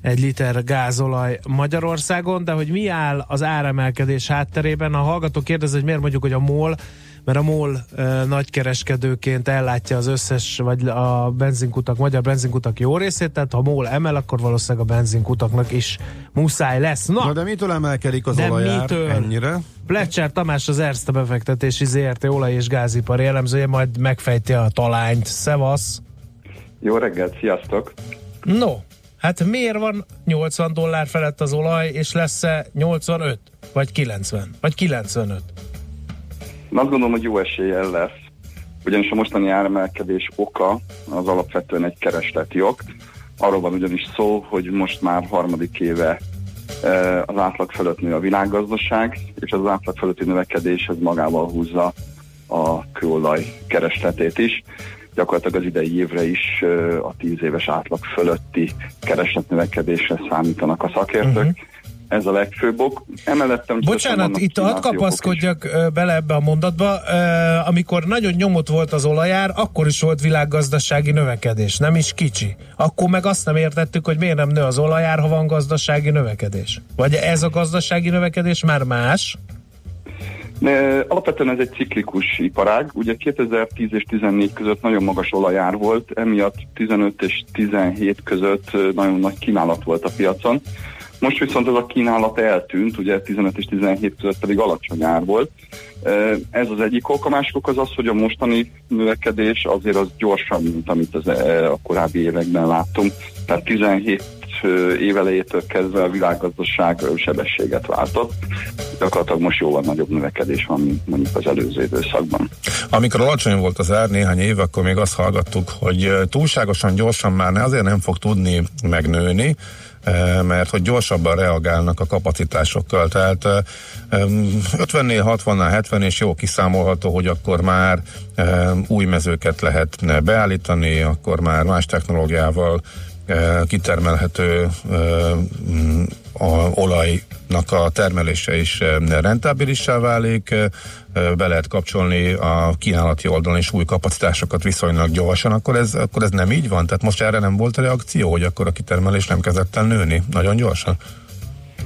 egy liter gázolaj Magyarországon, de hogy mi áll az áremelkedés hátterében, a hallgató kérdez, hogy miért mondjuk, hogy a MOL, mert a MOL nagykereskedőként ellátja az összes, vagy a benzinkutak, magyar benzinkutak jó részét, tehát ha MOL emel, akkor valószínűleg a benzinkutaknak is muszáj lesz. Na, Na de mitől emelkedik az De olajár mitől? ennyire? Plecser Tamás az Erste befektetési ZRT olaj- és gázipar jellemzője, majd megfejti a talányt. Szevasz! Jó reggelt, sziasztok! No, hát miért van 80 dollár felett az olaj, és lesz-e 85? Vagy 90? Vagy 95? Én azt gondolom, hogy jó eséllyel lesz, ugyanis a mostani áremelkedés oka az alapvetően egy keresleti ok. Arról van ugyanis szó, hogy most már harmadik éve eh, az átlag fölött nő a világgazdaság, és az átlag fölötti növekedés ez magával húzza a kőolaj keresletét is. Gyakorlatilag az idei évre is eh, a 10 éves átlag fölötti keresletnövekedésre számítanak a szakértők. Uh-huh. Ez a legfőbb ok. Emellett Bocsánat, itt hadd kapaszkodjak bele ebbe a mondatba. Amikor nagyon nyomott volt az olajár, akkor is volt világgazdasági növekedés, nem is kicsi. Akkor meg azt nem értettük, hogy miért nem nő az olajár, ha van gazdasági növekedés. Vagy ez a gazdasági növekedés már más? Alapvetően ez egy ciklikus iparág. Ugye 2010 és 14 között nagyon magas olajár volt, emiatt 15 és 17 között nagyon nagy kínálat volt a piacon. Most viszont ez a kínálat eltűnt, ugye 15 és 17 között pedig alacsony ár volt. Ez az egyik ok. A másik ok az az, hogy a mostani növekedés azért az gyorsabb, mint amit az, ö, a korábbi években láttunk. Tehát 17 ö, évelejétől kezdve a világgazdaság sebességet váltott. Gyakorlatilag most jóval nagyobb növekedés van, mint mondjuk az előző időszakban. Amikor alacsony volt az ár néhány év, akkor még azt hallgattuk, hogy túlságosan gyorsan már azért nem fog tudni megnőni, mert hogy gyorsabban reagálnak a kapacitásokkal. Tehát ö, ö, 50-nél, 60-nál, 70 és jó kiszámolható, hogy akkor már ö, új mezőket lehet beállítani, akkor már más technológiával kitermelhető mm, olajnak a termelése is rentábilissá válik, be lehet kapcsolni a kínálati oldalon is új kapacitásokat viszonylag gyorsan, akkor ez, akkor ez nem így van? Tehát most erre nem volt reakció, hogy akkor a kitermelés nem kezdett el nőni nagyon gyorsan?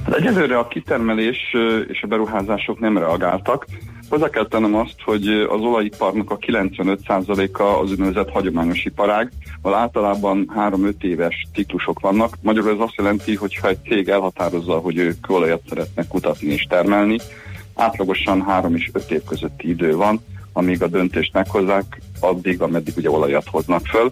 Hát Egyelőre a kitermelés és a beruházások nem reagáltak. Hozzá kell tennem azt, hogy az olajiparnak a 95%-a az úgynevezett hagyományos iparág, ahol általában 3-5 éves ciklusok vannak. Magyarul ez azt jelenti, hogy ha egy cég elhatározza, hogy ő kőolajat szeretne kutatni és termelni, átlagosan 3 és 5 év közötti idő van, amíg a döntést meghozzák, addig, ameddig ugye olajat hoznak föl.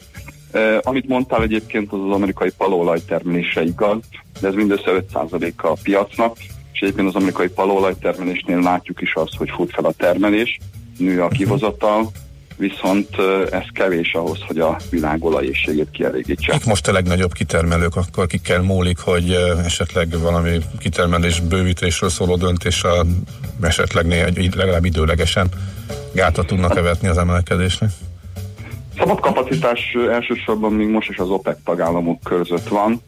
Eh, amit mondtál egyébként, az az amerikai paloolaj termelése igaz, de ez mindössze 5%-a a piacnak, és egyébként az amerikai paloolaj termelésnél látjuk is azt, hogy fut fel a termelés, nő a kihozatal, viszont eh, ez kevés ahhoz, hogy a világ olajészségét kielégítse. Kik most a legnagyobb kitermelők, akkor kikkel múlik, hogy ö, esetleg valami kitermelés bővítésről szóló döntéssel esetleg néha, legalább időlegesen gátat tudnak követni az emelkedésnek? Szabad kapacitás ö, elsősorban még most is az OPEC tagállamok között van,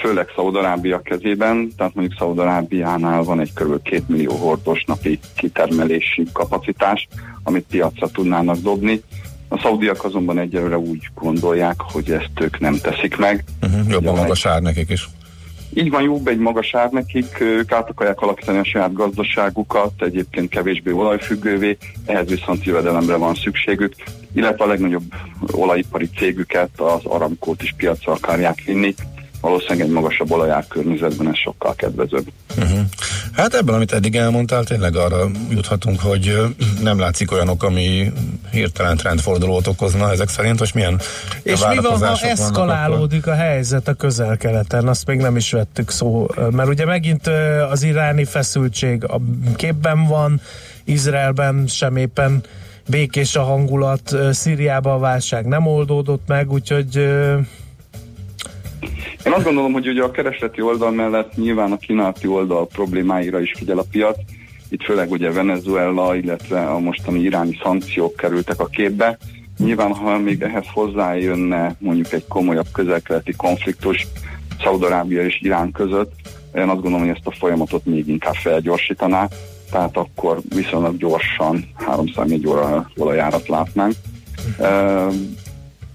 főleg Szaudarábia kezében, tehát mondjuk Szaudarábiánál van egy kb. 2 millió hordos napi kitermelési kapacitás, amit piacra tudnának dobni. A szaudiak azonban egyelőre úgy gondolják, hogy ezt ők nem teszik meg. Uh-huh, jobban magas ár nekik is. Így van jobb egy magas ár nekik, ők át akarják alakítani a saját gazdaságukat, egyébként kevésbé olajfüggővé, ehhez viszont jövedelemre van szükségük, illetve a legnagyobb olajipari cégüket, az Aramkót is piacra akarják vinni, valószínűleg egy magasabb olajár környezetben ez sokkal kedvezőbb. Uh-huh. Hát ebből, amit eddig elmondtál, tényleg arra juthatunk, hogy nem látszik olyanok, ami hirtelen trendfordulót okozna ezek szerint, hogy milyen És mi van, ha eszkalálódik a helyzet a közel-keleten? Azt még nem is vettük szó, mert ugye megint az iráni feszültség a képben van, Izraelben sem éppen békés a hangulat, Szíriában a válság nem oldódott meg, úgyhogy Én azt gondolom, hogy ugye a keresleti oldal mellett nyilván a kínálati oldal problémáira is figyel a piac. Itt főleg ugye Venezuela, illetve a mostani iráni szankciók kerültek a képbe. Nyilván, ha még ehhez hozzájönne mondjuk egy komolyabb közelkeleti konfliktus Szaudarábia és Irán között, én azt gondolom, hogy ezt a folyamatot még inkább felgyorsítaná, tehát akkor viszonylag gyorsan 304 óra olajárat látnánk. Ehm,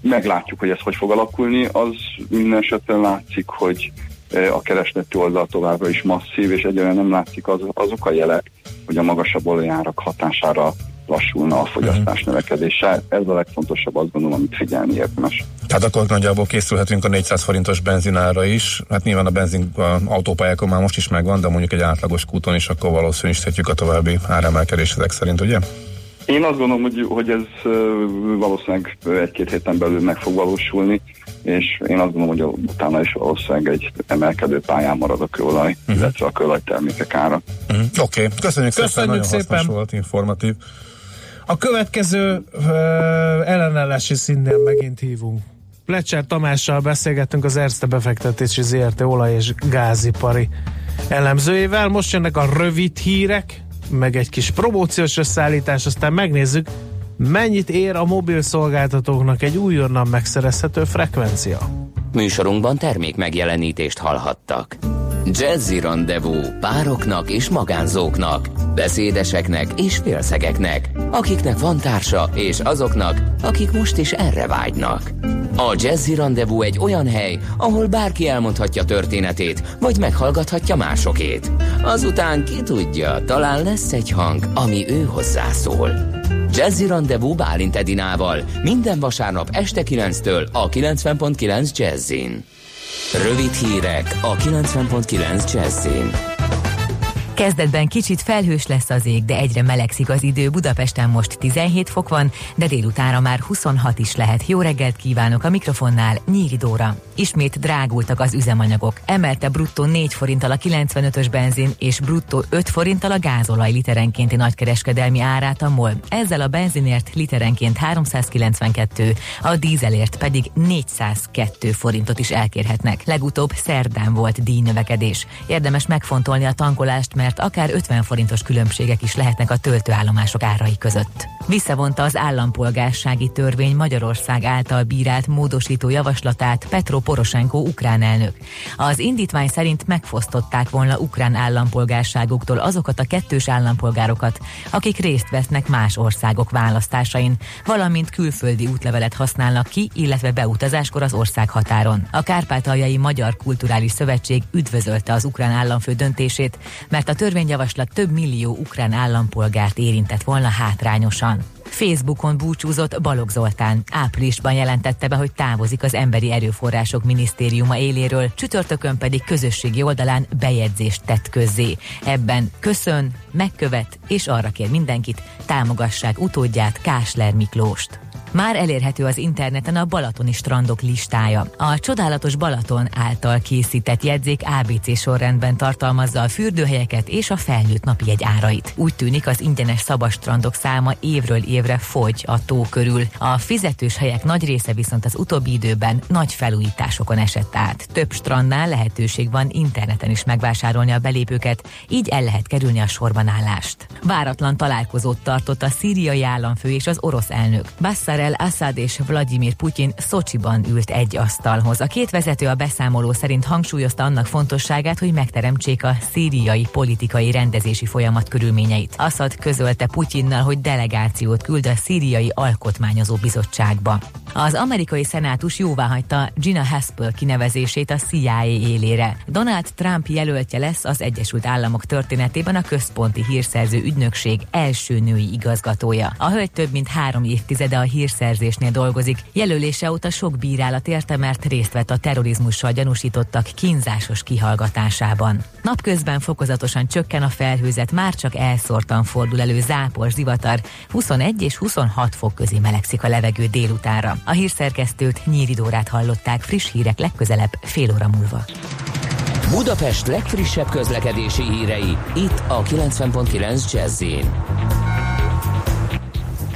meglátjuk, hogy ez hogy fog alakulni. Az minden esetre látszik, hogy eh, a keresleti oldal továbbra is masszív, és egyelőre nem látszik az, azok a jelek, hogy a magasabb olajárak hatására lassulna a fogyasztás növekedése. Ez a legfontosabb, azt gondolom, amit figyelni érdemes. Tehát akkor nagyjából készülhetünk a 400 forintos benzinára is. Hát nyilván a benzin a autópályákon már most is megvan, de mondjuk egy átlagos kúton is akkor valószínűsíthetjük a további áremelkedés ezek szerint, ugye? Én azt gondolom, hogy, hogy ez valószínűleg egy-két héten belül meg fog valósulni, és én azt gondolom, hogy utána is valószínűleg egy emelkedő pályán marad a kőolaj, uh-huh. illetve a kőolajtermékek ára. Uh-huh. Oké, okay. köszönjük, szépen, Köszönjük nagyon szépen. hasznos volt, informatív. A következő ö, ellenállási színnél megint hívunk. Plecser Tamással beszélgettünk az Erste befektetési ZRT olaj- és gázipari elemzőjével. Most jönnek a rövid hírek, meg egy kis promóciós összeállítás, aztán megnézzük, mennyit ér a mobil szolgáltatóknak egy újonnan megszerezhető frekvencia. Műsorunkban termék megjelenítést hallhattak. Jazzy Rendezvous pároknak és magánzóknak, beszédeseknek és félszegeknek, akiknek van társa és azoknak, akik most is erre vágynak. A Jazzy Rendezvous egy olyan hely, ahol bárki elmondhatja történetét, vagy meghallgathatja másokét. Azután ki tudja, talán lesz egy hang, ami ő hozzászól. Jazzy Rendezvous Bálint Edinával minden vasárnap este 9-től a 90.9 Jazzin. Rövid hírek a 90.9 Jazzin. Kezdetben kicsit felhős lesz az ég, de egyre melegszik az idő. Budapesten most 17 fok van, de délutára már 26 is lehet. Jó reggelt kívánok a mikrofonnál, Nyíri Dóra. Ismét drágultak az üzemanyagok. Emelte bruttó 4 forinttal a 95-ös benzin, és bruttó 5 forinttal a gázolaj literenkénti nagykereskedelmi árát a MOL. Ezzel a benzinért literenként 392, a dízelért pedig 402 forintot is elkérhetnek. Legutóbb szerdán volt díjnövekedés. Érdemes megfontolni a tankolást, mert akár 50 forintos különbségek is lehetnek a töltőállomások árai között. Visszavonta az állampolgársági törvény Magyarország által bírált módosító javaslatát Petro Poroshenko ukrán elnök. Az indítvány szerint megfosztották volna ukrán állampolgárságuktól azokat a kettős állampolgárokat, akik részt vesznek más országok választásain, valamint külföldi útlevelet használnak ki, illetve beutazáskor az ország határon. A Kárpátaljai Magyar Kulturális Szövetség üdvözölte az ukrán államfő döntését, mert a törvényjavaslat több millió ukrán állampolgárt érintett volna hátrányosan. Facebookon búcsúzott Balogh Zoltán. Áprilisban jelentette be, hogy távozik az Emberi Erőforrások Minisztériuma éléről, csütörtökön pedig közösségi oldalán bejegyzést tett közzé. Ebben köszön, megkövet és arra kér mindenkit, támogassák utódját Kásler Miklóst. Már elérhető az interneten a balatoni strandok listája. A csodálatos Balaton által készített jegyzék ABC sorrendben tartalmazza a fürdőhelyeket és a felnőtt napi egy árait. Úgy tűnik az ingyenes szabas strandok száma évről évre fogy a tó körül. A fizetős helyek nagy része viszont az utóbbi időben nagy felújításokon esett át. Több strandnál lehetőség van interneten is megvásárolni a belépőket, így el lehet kerülni a sorban állást. Váratlan találkozót tartott a szíriai államfő és az orosz elnök. Bassar Bashar el-Assad és Vladimir Putyin Szocsiban ült egy asztalhoz. A két vezető a beszámoló szerint hangsúlyozta annak fontosságát, hogy megteremtsék a szíriai politikai rendezési folyamat körülményeit. Assad közölte Putyinnal, hogy delegációt küld a szíriai alkotmányozó bizottságba. Az amerikai szenátus jóváhagyta Gina Haspel kinevezését a CIA élére. Donald Trump jelöltje lesz az Egyesült Államok történetében a központi hírszerző ügynökség első női igazgatója. A hölgy több mint három évtizede a hírszerzésnél dolgozik. Jelölése óta sok bírálat érte, mert részt vett a terrorizmussal gyanúsítottak kínzásos kihallgatásában. Napközben fokozatosan csökken a felhőzet, már csak elszórtan fordul elő zápor, zivatar, 21 és 26 fok közé melegszik a levegő délutánra. A hírszerkesztőt Nyíri Dórát hallották friss hírek legközelebb fél óra múlva. Budapest legfrissebb közlekedési hírei, itt a 90.9 jazz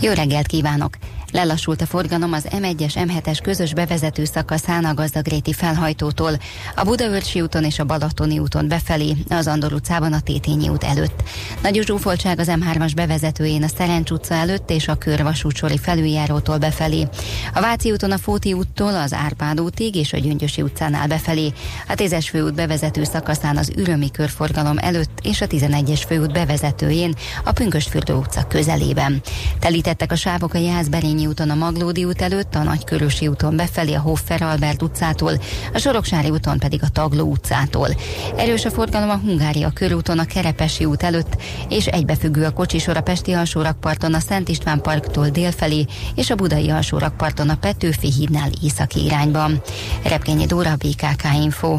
Jó reggelt kívánok! Lelassult a forgalom az M1-es M7-es közös bevezető szakaszán a Gazdagréti felhajtótól, a Budaörsi úton és a Balatoni úton befelé, az Andor utcában a Tétényi út előtt. Nagy zsúfoltság az M3-as bevezetőjén a Szerencs utca előtt és a Körvasútsori felüljárótól befelé. A Váci úton a Fóti úttól az Árpád útig és a Gyöngyösi utcánál befelé, a 10-es főút bevezető szakaszán az Ürömi körforgalom előtt és a 11-es főút bevezetőjén a Pünkösfürdő utca közelében. Telítettek a sávok a Jászberényi úton a Maglódi út előtt, a Nagykörösi úton befelé a Hoffer Albert utcától, a Soroksári úton pedig a Tagló utcától. Erős a forgalom a Hungária körúton a Kerepesi út előtt, és egybefüggő a kocsisor a Pesti alsórakparton a Szent István parktól délfelé, és a Budai alsórakparton a Petőfi hídnál északi irányban. Repkényi Dóra, BKK Info.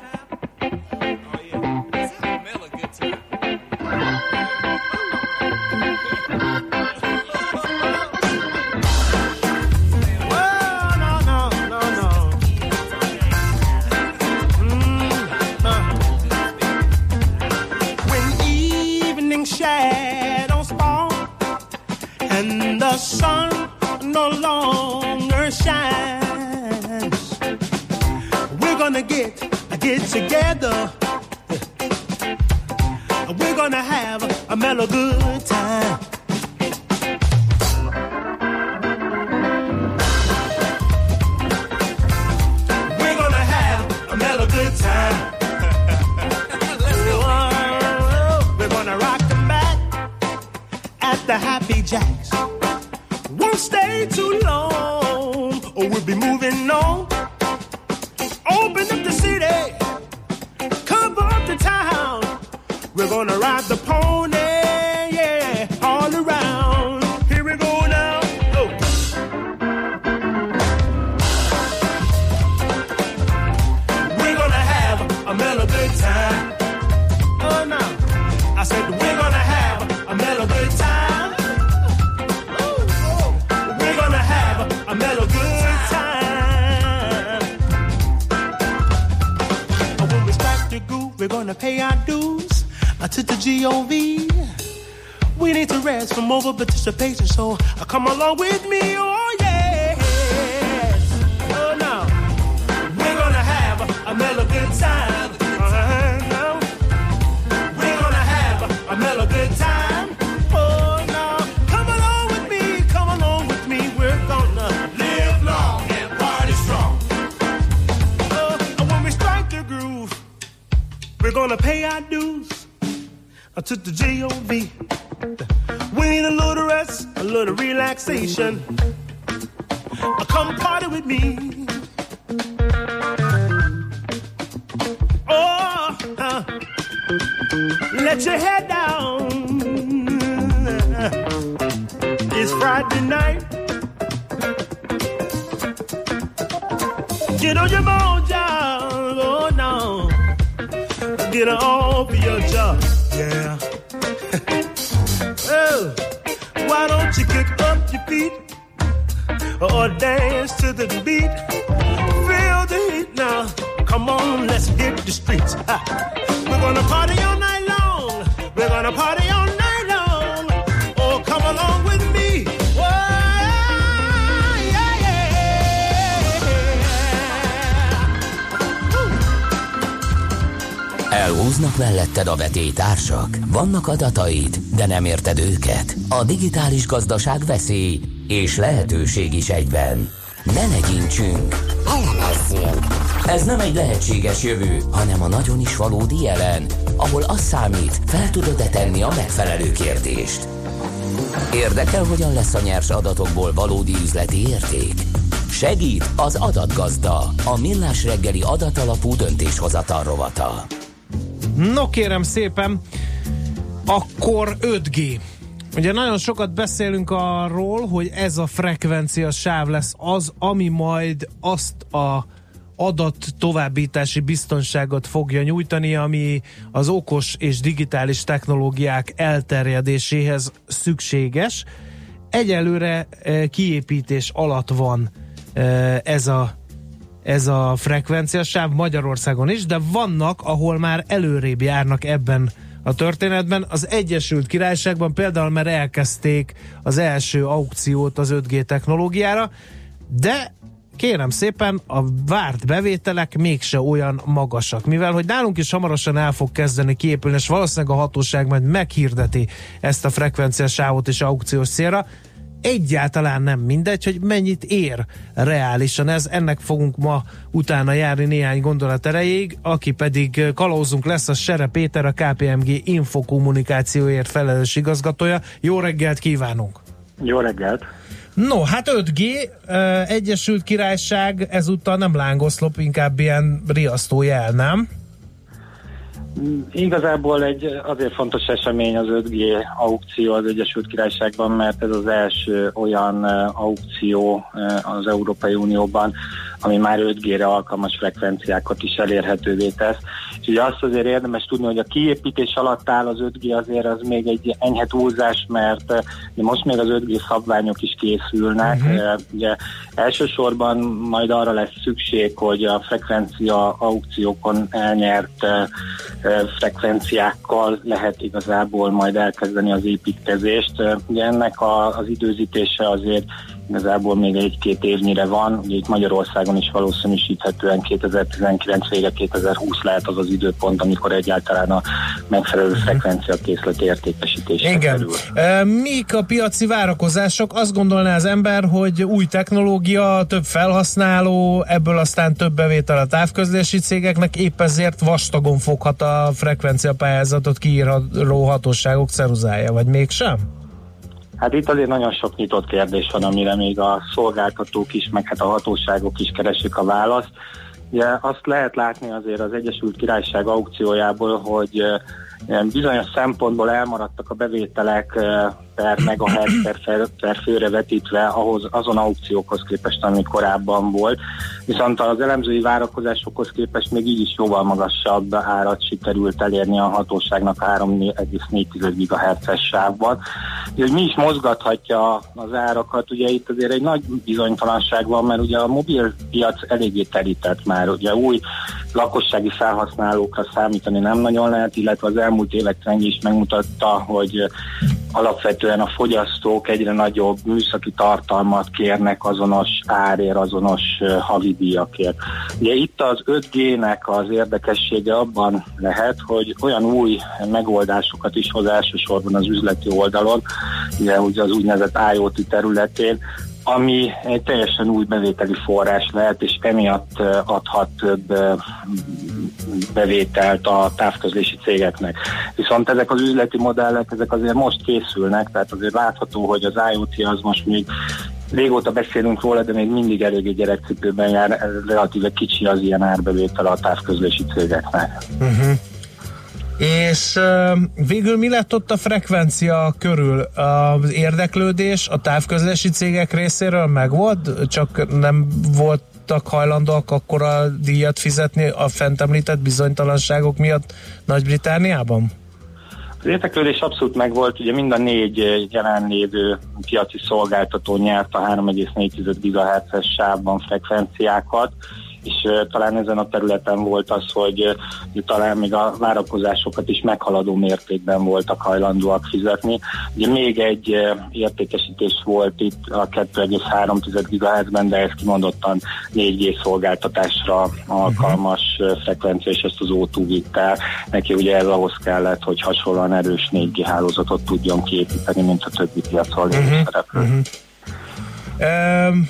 Sun no longer shines, we're gonna get get together. We're gonna have a mellow good time. We're gonna have a mellow good time. Whoa, We're gonna rock back at the Happy Jacks. Stay too long, or we'll be moving on. Open up the city, cover up the town. We're gonna ride the pay our dues uh, to the GOV. We need to rest from over participation, so uh, come along with me, oh yeah. Oh no, we're gonna have a mellow good time. Uh, to the G.O.V. We need a little rest, a little relaxation. Elhúznak melletted a vetétársak? Vannak adataid, de nem érted őket? A digitális gazdaság veszély és lehetőség is egyben. Ne legyintsünk! Elemezzünk! Ez nem egy lehetséges jövő, hanem a nagyon is valódi jelen, ahol az számít, fel tudod-e tenni a megfelelő kérdést. Érdekel, hogyan lesz a nyers adatokból valódi üzleti érték? Segít az adatgazda, a millás reggeli adatalapú döntéshozatal rovata. No kérem szépen, akkor 5G. Ugye nagyon sokat beszélünk arról, hogy ez a frekvencia sáv lesz az, ami majd azt a adat továbbítási biztonságot fogja nyújtani, ami az okos és digitális technológiák elterjedéséhez szükséges. Egyelőre eh, kiépítés alatt van eh, ez a ez a frekvenciasáv Magyarországon is, de vannak, ahol már előrébb járnak ebben a történetben. Az Egyesült Királyságban például már elkezdték az első aukciót az 5G technológiára, de kérem szépen, a várt bevételek mégse olyan magasak, mivel hogy nálunk is hamarosan el fog kezdeni kiépülni, és valószínűleg a hatóság majd meghirdeti ezt a frekvenciasávot is aukciós célra, egyáltalán nem mindegy, hogy mennyit ér reálisan ez. Ennek fogunk ma utána járni néhány gondolat erejéig, aki pedig kalózunk lesz a Sere Péter, a KPMG infokommunikációért felelős igazgatója. Jó reggelt kívánunk! Jó reggelt! No, hát 5G, uh, Egyesült Királyság ezúttal nem lángoszlop, inkább ilyen riasztó jel, nem? Igazából egy azért fontos esemény az 5G aukció az Egyesült Királyságban, mert ez az első olyan aukció az Európai Unióban, ami már 5G-re alkalmas frekvenciákat is elérhetővé tesz. Ugye azt azért érdemes tudni, hogy a kiépítés alatt áll az 5G azért az még egy enyhe túlzás, mert uh, most még az 5G szabványok is készülnek. Uh-huh. Ugye elsősorban majd arra lesz szükség, hogy a frekvencia aukciókon elnyert frekvenciákkal lehet igazából majd elkezdeni az építkezést. Ugye ennek a, az időzítése azért igazából még egy-két évnyire van, ugye itt Magyarországon is valószínűsíthetően 2019 vége 2020 lehet az az időpont, amikor egyáltalán a megfelelő frekvencia készlet értékesítésre Igen. kerül. Mik a piaci várakozások? Azt gondolná az ember, hogy új technológia, több felhasználó, ebből aztán több bevétel a távközlési cégeknek, épp ezért vastagon foghat a frekvencia pályázatot kiíró hatóságok ceruzája, vagy mégsem? Hát itt azért nagyon sok nyitott kérdés van, amire még a szolgáltatók is, meg hát a hatóságok is keresik a választ. Ugye azt lehet látni azért az Egyesült Királyság aukciójából, hogy eh, bizonyos szempontból elmaradtak a bevételek eh, per megahertz per, per, főre vetítve ahhoz, azon aukciókhoz képest, ami korábban volt. Viszont az elemzői várakozásokhoz képest még így is jóval magasabb árat sikerült elérni a hatóságnak 3,4 GHz-es sávban. Úgyhogy mi is mozgathatja az árakat, ugye itt azért egy nagy bizonytalanság van, mert ugye a mobil piac eléggé terített már, ugye új lakossági felhasználókra számítani nem nagyon lehet, illetve az elmúlt évek trendje is megmutatta, hogy alapvetően a fogyasztók egyre nagyobb műszaki tartalmat kérnek azonos árér, azonos havidíjakért. Ugye itt az 5G-nek az érdekessége abban lehet, hogy olyan új megoldásokat is hoz elsősorban az üzleti oldalon, ugye az úgynevezett IoT területén, ami egy teljesen új bevételi forrás lehet, és emiatt adhat több bevételt a távközlési cégeknek. Viszont ezek az üzleti modellek, ezek azért most készülnek, tehát azért látható, hogy az IoT az most még Régóta beszélünk róla, de még mindig eléggé gyerekcipőben jár, relatíve kicsi az ilyen árbevétel a távközlési cégeknek. Uh-huh. És végül mi lett ott a frekvencia körül? Az érdeklődés a távközlési cégek részéről megvolt, csak nem voltak hajlandóak akkor a díjat fizetni a fent említett bizonytalanságok miatt Nagy-Britániában? Az érdeklődés abszolút megvolt, ugye mind a négy jelenlévő piaci szolgáltató nyert a 3,4 GHz-es sávban frekvenciákat, és talán ezen a területen volt az, hogy talán még a várakozásokat is meghaladó mértékben voltak hajlandóak fizetni. Ugye még egy értékesítés volt itt a 2,3 GHz-ben, de ez kimondottan 4G szolgáltatásra alkalmas ö, frekvencia, és ezt az O2 vitt el. Neki ugye ez ahhoz kellett, hogy hasonlóan erős 4G hálózatot tudjon kiépíteni, mint a többi piacon Mhm, szereplő. mhm. Öm,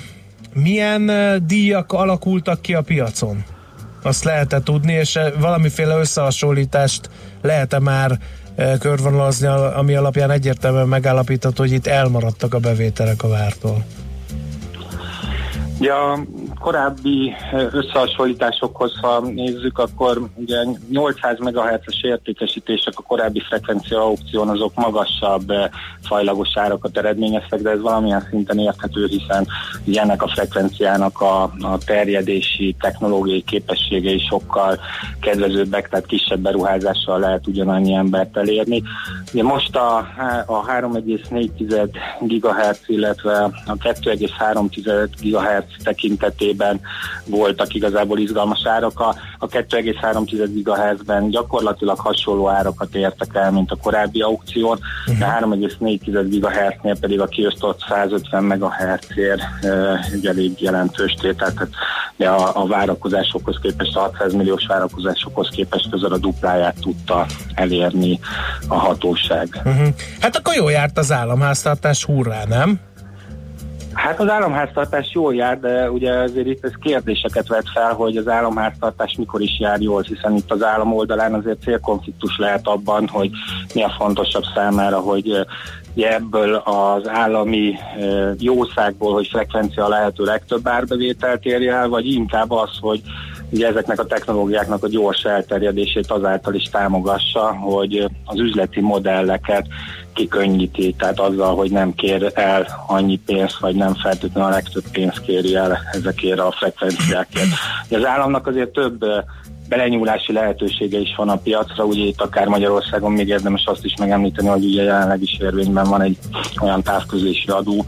milyen díjak alakultak ki a piacon? Azt lehet-e tudni, és valamiféle összehasonlítást lehet-e már körvonalazni, ami alapján egyértelműen megállapítható, hogy itt elmaradtak a bevételek a vártól? Ugye a korábbi eh, összehasonlításokhoz, ha nézzük, akkor ugye 800 MHz-es értékesítések a korábbi frekvencia aukción azok magasabb eh, fajlagos árakat eredményeztek, de ez valamilyen szinten érthető, hiszen ennek a frekvenciának a, a terjedési technológiai képességei sokkal kedvezőbbek, tehát kisebb beruházással lehet ugyanannyi embert elérni. Ugye most a, a 3,4 GHz, illetve a 2,3 GHz tekintetében voltak igazából izgalmas árak. A, a 2,3 GHz-ben gyakorlatilag hasonló árakat értek el, mint a korábbi aukción, de 3,4 GHz-nél pedig a kiosztott 150 MHz-ért e, egy elég jelentős tétel, tehát de a, a várakozásokhoz képest, a 600 milliós várakozásokhoz képest közel a dupláját tudta elérni a hatóság. Uh-huh. Hát akkor jó járt az államháztartás, hurrá, nem? Hát az államháztartás jól jár, de ugye azért itt ez kérdéseket vet fel, hogy az államháztartás mikor is jár jól, hiszen itt az állam oldalán azért célkonfliktus lehet abban, hogy mi a fontosabb számára, hogy ebből az állami jószágból, hogy frekvencia lehető legtöbb árbevételt érje el, vagy inkább az, hogy ugye ezeknek a technológiáknak a gyors elterjedését azáltal is támogassa, hogy az üzleti modelleket kikönnyíti, tehát azzal, hogy nem kér el annyi pénzt, vagy nem feltétlenül a legtöbb pénzt kéri el ezekért a frekvenciákért. Az államnak azért több belenyúlási lehetősége is van a piacra, ugye itt akár Magyarországon még érdemes azt is megemlíteni, hogy ugye jelenleg is érvényben van egy olyan távközlési adó,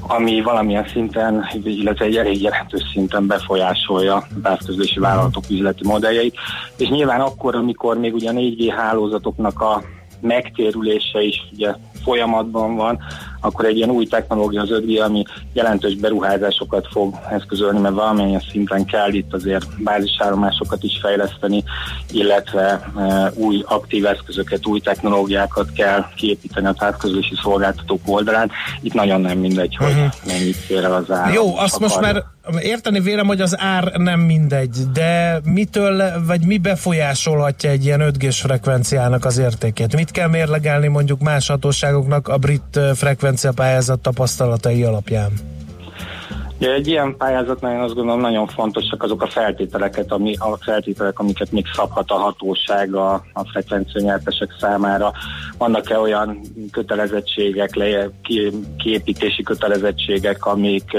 ami valamilyen szinten, illetve egy elég jelentős szinten befolyásolja a távközlési vállalatok üzleti modelljeit, és nyilván akkor, amikor még ugye a 4G hálózatoknak a megtérülése is ugye folyamatban van, akkor egy ilyen új technológia az 5G, ami jelentős beruházásokat fog eszközölni, mert valamilyen szinten kell itt azért bázisállomásokat is fejleszteni, illetve e, új aktív eszközöket, új technológiákat kell kiépíteni a távközlési szolgáltatók oldalán. Itt nagyon nem mindegy, hogy mennyit kér el az állam. Jó, azt most már érteni vélem, hogy az ár nem mindegy, de mitől, vagy mi befolyásolhatja egy ilyen 5 g frekvenciának az értékét? Mit kell mérlegelni mondjuk más hatóságoknak a brit ö, frekvenciapályázat tapasztalatai alapján? Ugye egy ilyen pályázatnál én azt gondolom nagyon fontosak azok a feltételeket, ami, a feltételek, amiket még szabhat a hatóság a, a frekvencianyertesek számára. Vannak-e olyan kötelezettségek, le, ki, kiépítési kötelezettségek, amik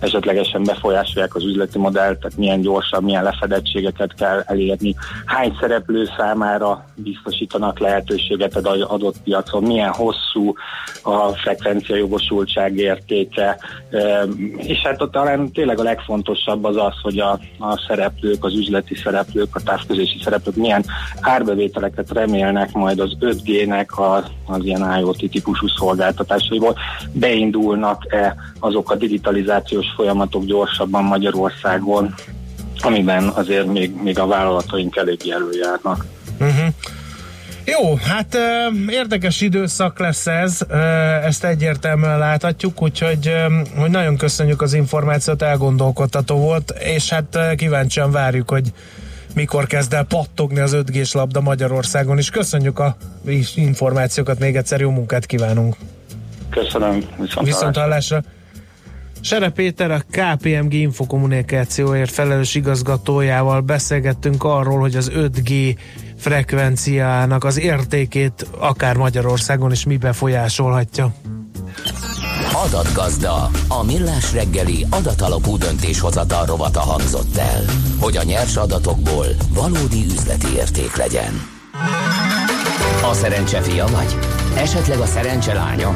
esetlegesen befolyásolják az üzleti modellt, tehát milyen gyorsan, milyen lefedettségeket kell elérni, hány szereplő számára biztosítanak lehetőséget egy adott piacon, milyen hosszú a frekvencia jogosultság értéke, és hát ott talán tényleg a legfontosabb az az, hogy a, a szereplők, az üzleti szereplők, a távközlési szereplők milyen árbevételeket remélnek majd az 5G-nek az, az ilyen IoT típusú szolgáltatásaiból. Beindulnak-e azok a digitalizációs folyamatok gyorsabban Magyarországon, amiben azért még, még a vállalataink elég előjárnak. Uh-huh. Jó, hát érdekes időszak lesz ez, ezt egyértelműen láthatjuk, úgyhogy hogy nagyon köszönjük az információt, elgondolkodtató volt, és hát kíváncsian várjuk, hogy mikor kezd el pattogni az 5G-s labda Magyarországon is. Köszönjük a információkat, még egyszer jó munkát kívánunk. Köszönöm, viszont, Viszont hallásra. Sere Péter, a KPMG infokommunikációért felelős igazgatójával beszélgettünk arról, hogy az 5G frekvenciának az értékét akár Magyarországon is mi befolyásolhatja. Adatgazda, a millás reggeli adatalapú döntéshozatal rovata hangzott el, hogy a nyers adatokból valódi üzleti érték legyen. A szerencse fia vagy? Esetleg a szerencse lánya?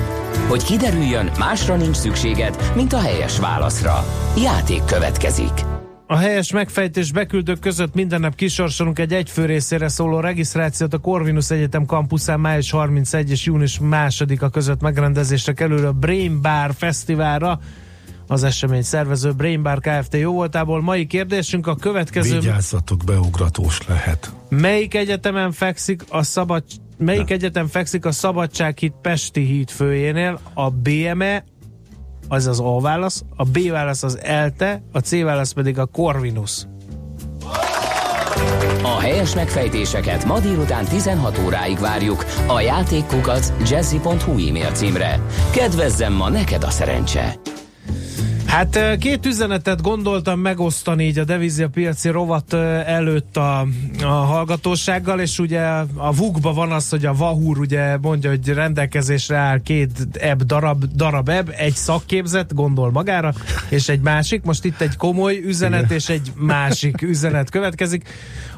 Hogy kiderüljön, másra nincs szükséged, mint a helyes válaszra. Játék következik. A helyes megfejtés beküldők között minden nap kisorsolunk egy egyfő részére szóló regisztrációt a Corvinus Egyetem kampuszán május 31 és június 2-a között megrendezésre kerül a Brain Bar Fesztiválra. Az esemény szervező Brain Bar Kft. jó voltából. Mai kérdésünk a következő. Vigyázzatok, beugratós lehet. Melyik egyetemen fekszik a szabad Melyik egyetem fekszik a Szabadsághíd Pesti híd főjénél? A BME, az az A válasz, a B válasz az ELTE, a C válasz pedig a Corvinus. A helyes megfejtéseket ma délután 16 óráig várjuk a játékkukac jazzy.hu e-mail címre. Kedvezzem ma neked a szerencse! Hát két üzenetet gondoltam megosztani így a deviziapiaci rovat ö, előtt a, a hallgatósággal, és ugye a VUG-ba van az, hogy a Vahur ugye mondja, hogy rendelkezésre áll két ebb darab, darab ebb, egy szakképzet, gondol magára, és egy másik. Most itt egy komoly üzenet, és egy másik üzenet következik.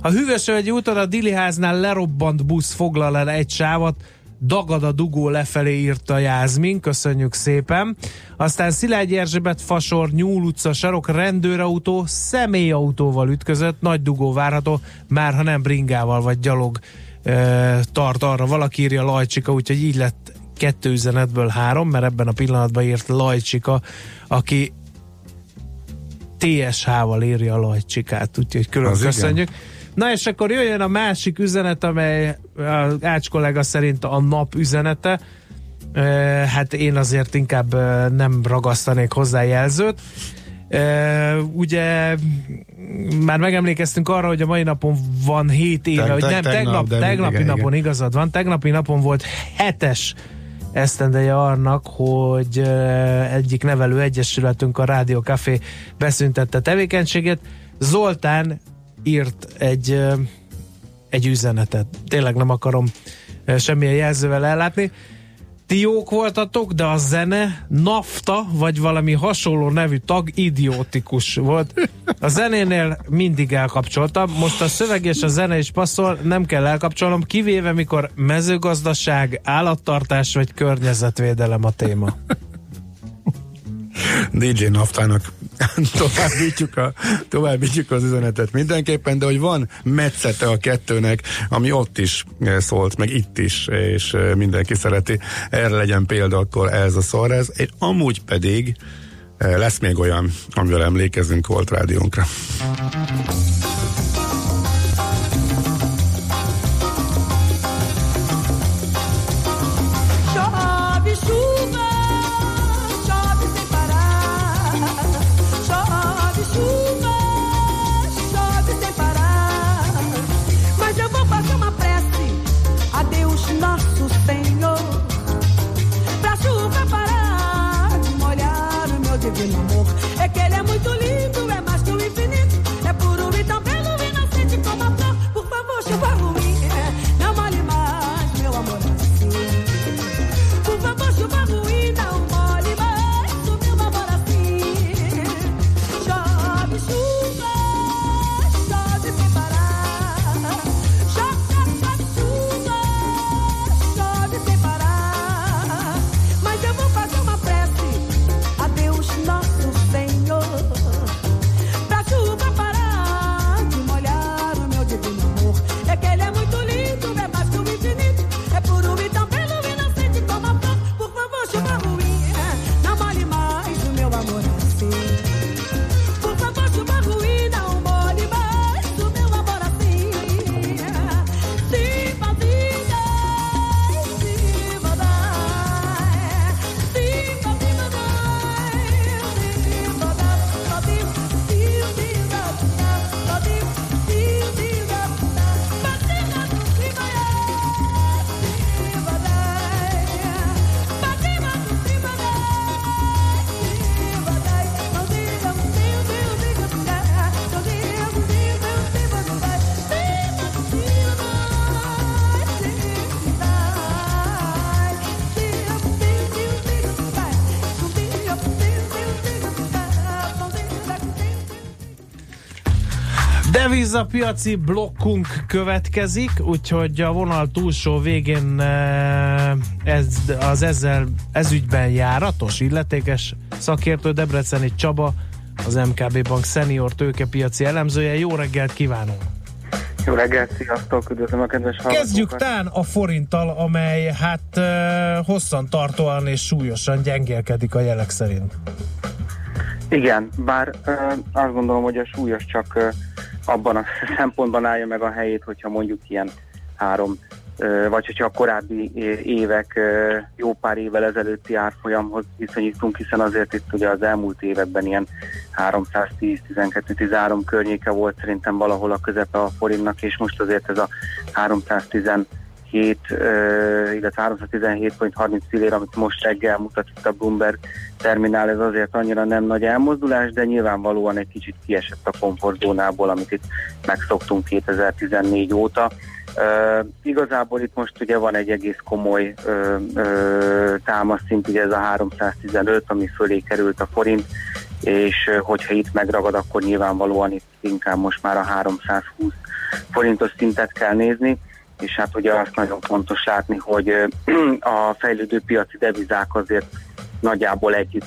A Hűvösvölgyi úton a Diliháznál lerobbant busz foglal el egy sávat, dagad a dugó lefelé írta Jászmin, köszönjük szépen. Aztán Szilágyi Erzsébet fasor, Nyúl utca, sarok, rendőrautó, személyautóval ütközött, nagy dugó várható, már ha nem bringával vagy gyalog e, tart arra. Valaki írja Lajcsika, úgyhogy így lett kettő üzenetből három, mert ebben a pillanatban írt Lajcsika, aki TSH-val írja a Lajcsikát, úgyhogy külön Az köszönjük. Na és akkor jöjjön a másik üzenet, amely Ács kollega szerint a nap üzenete. Hát én azért inkább nem ragasztanék hozzá jelzőt. Ugye már megemlékeztünk arra, hogy a mai napon van 7 éve, hogy nem, tegnap, tegnapi napon igazad van, tegnapi napon volt hetes esztendeje annak, hogy egyik nevelő egyesületünk, a Rádió Café beszüntette tevékenységét. Zoltán írt egy, egy üzenetet. Tényleg nem akarom semmilyen jelzővel ellátni. Ti jók voltatok, de a zene nafta, vagy valami hasonló nevű tag idiótikus volt. A zenénél mindig elkapcsoltam, most a szöveg és a zene is passzol, nem kell elkapcsolnom, kivéve mikor mezőgazdaság, állattartás vagy környezetvédelem a téma. DJ Naftának továbbítjuk, a, továbbítjuk az üzenetet mindenképpen, de hogy van metszete a kettőnek, ami ott is eh, szólt, meg itt is, és eh, mindenki szereti. Erre legyen példa, akkor ez a szar ez. És amúgy pedig eh, lesz még olyan, amivel emlékezünk volt rádiónkra. Devizapiaci blokkunk következik, úgyhogy a vonal túlsó végén eh, ez, az ezzel ezügyben járatos, illetékes szakértő Debreceni Csaba, az MKB Bank senior tőkepiaci elemzője. Jó reggelt kívánunk! Jó reggelt, sziasztok, üdvözlöm a kedves hallgatókat. Kezdjük tán a forinttal, amely hát uh, hosszan tartóan és súlyosan gyengélkedik a jelek szerint. Igen, bár uh, azt gondolom, hogy a súlyos csak abban a szempontban állja meg a helyét, hogyha mondjuk ilyen három, vagy hogyha a korábbi évek jó pár évvel ezelőtti árfolyamhoz viszonyítunk, hiszen azért itt ugye az elmúlt években ilyen 310-12-13 környéke volt szerintem valahol a közepe a forintnak, és most azért ez a 317 illetve 317.30 fillér, amit most reggel mutat itt a Bloomberg terminál, ez azért annyira nem nagy elmozdulás, de nyilvánvalóan egy kicsit kiesett a komfortzónából, amit itt megszoktunk 2014 óta. Uh, igazából itt most ugye van egy egész komoly uh, uh, támaszszint, ugye ez a 315, ami fölé került a forint, és uh, hogyha itt megragad, akkor nyilvánvalóan itt inkább most már a 320 forintos szintet kell nézni, és hát ugye azt nagyon fontos látni, hogy a fejlődő piaci devizák azért nagyjából együtt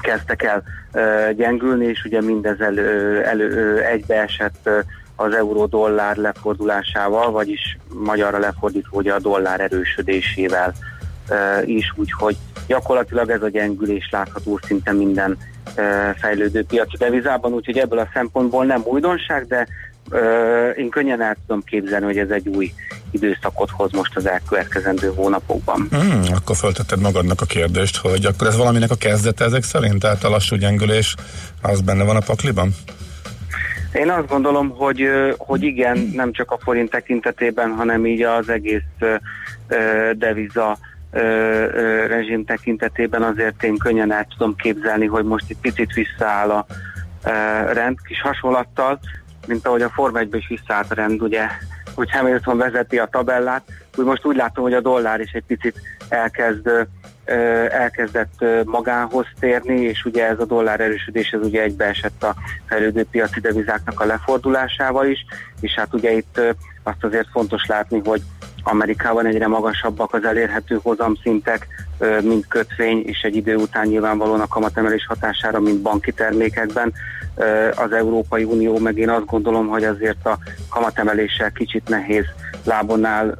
kezdtek el gyengülni, és ugye mindez elő, elő, egybeesett az euró-dollár lefordulásával, vagyis magyarra lefordítva ugye a dollár erősödésével is, úgyhogy gyakorlatilag ez a gyengülés látható szinte minden fejlődő piaci devizában, úgyhogy ebből a szempontból nem újdonság, de én könnyen el tudom képzelni, hogy ez egy új időszakot hoz most az elkövetkezendő hónapokban. Hmm, akkor föltetted magadnak a kérdést, hogy akkor ez valaminek a kezdete ezek szerint, tehát a lassú gyengülés az benne van a pakliban? Én azt gondolom, hogy, hogy igen, nem csak a forint tekintetében, hanem így az egész deviza rezsim tekintetében azért én könnyen el tudom képzelni, hogy most egy picit visszaáll a rend kis hasonlattal, mint ahogy a Forma 1 is visszaállt a rend, ugye, hogy Hamilton vezeti a tabellát, úgy most úgy látom, hogy a dollár is egy picit elkezd elkezdett magához térni, és ugye ez a dollár erősödés, ez ugye egybeesett a fejlődő piaci devizáknak a lefordulásával is, és hát ugye itt azt azért fontos látni, hogy Amerikában egyre magasabbak az elérhető hozamszintek, mint kötvény, és egy idő után nyilvánvalóan a kamatemelés hatására, mint banki termékekben. Az Európai Unió meg én azt gondolom, hogy azért a kamatemeléssel kicsit nehéz lábon áll,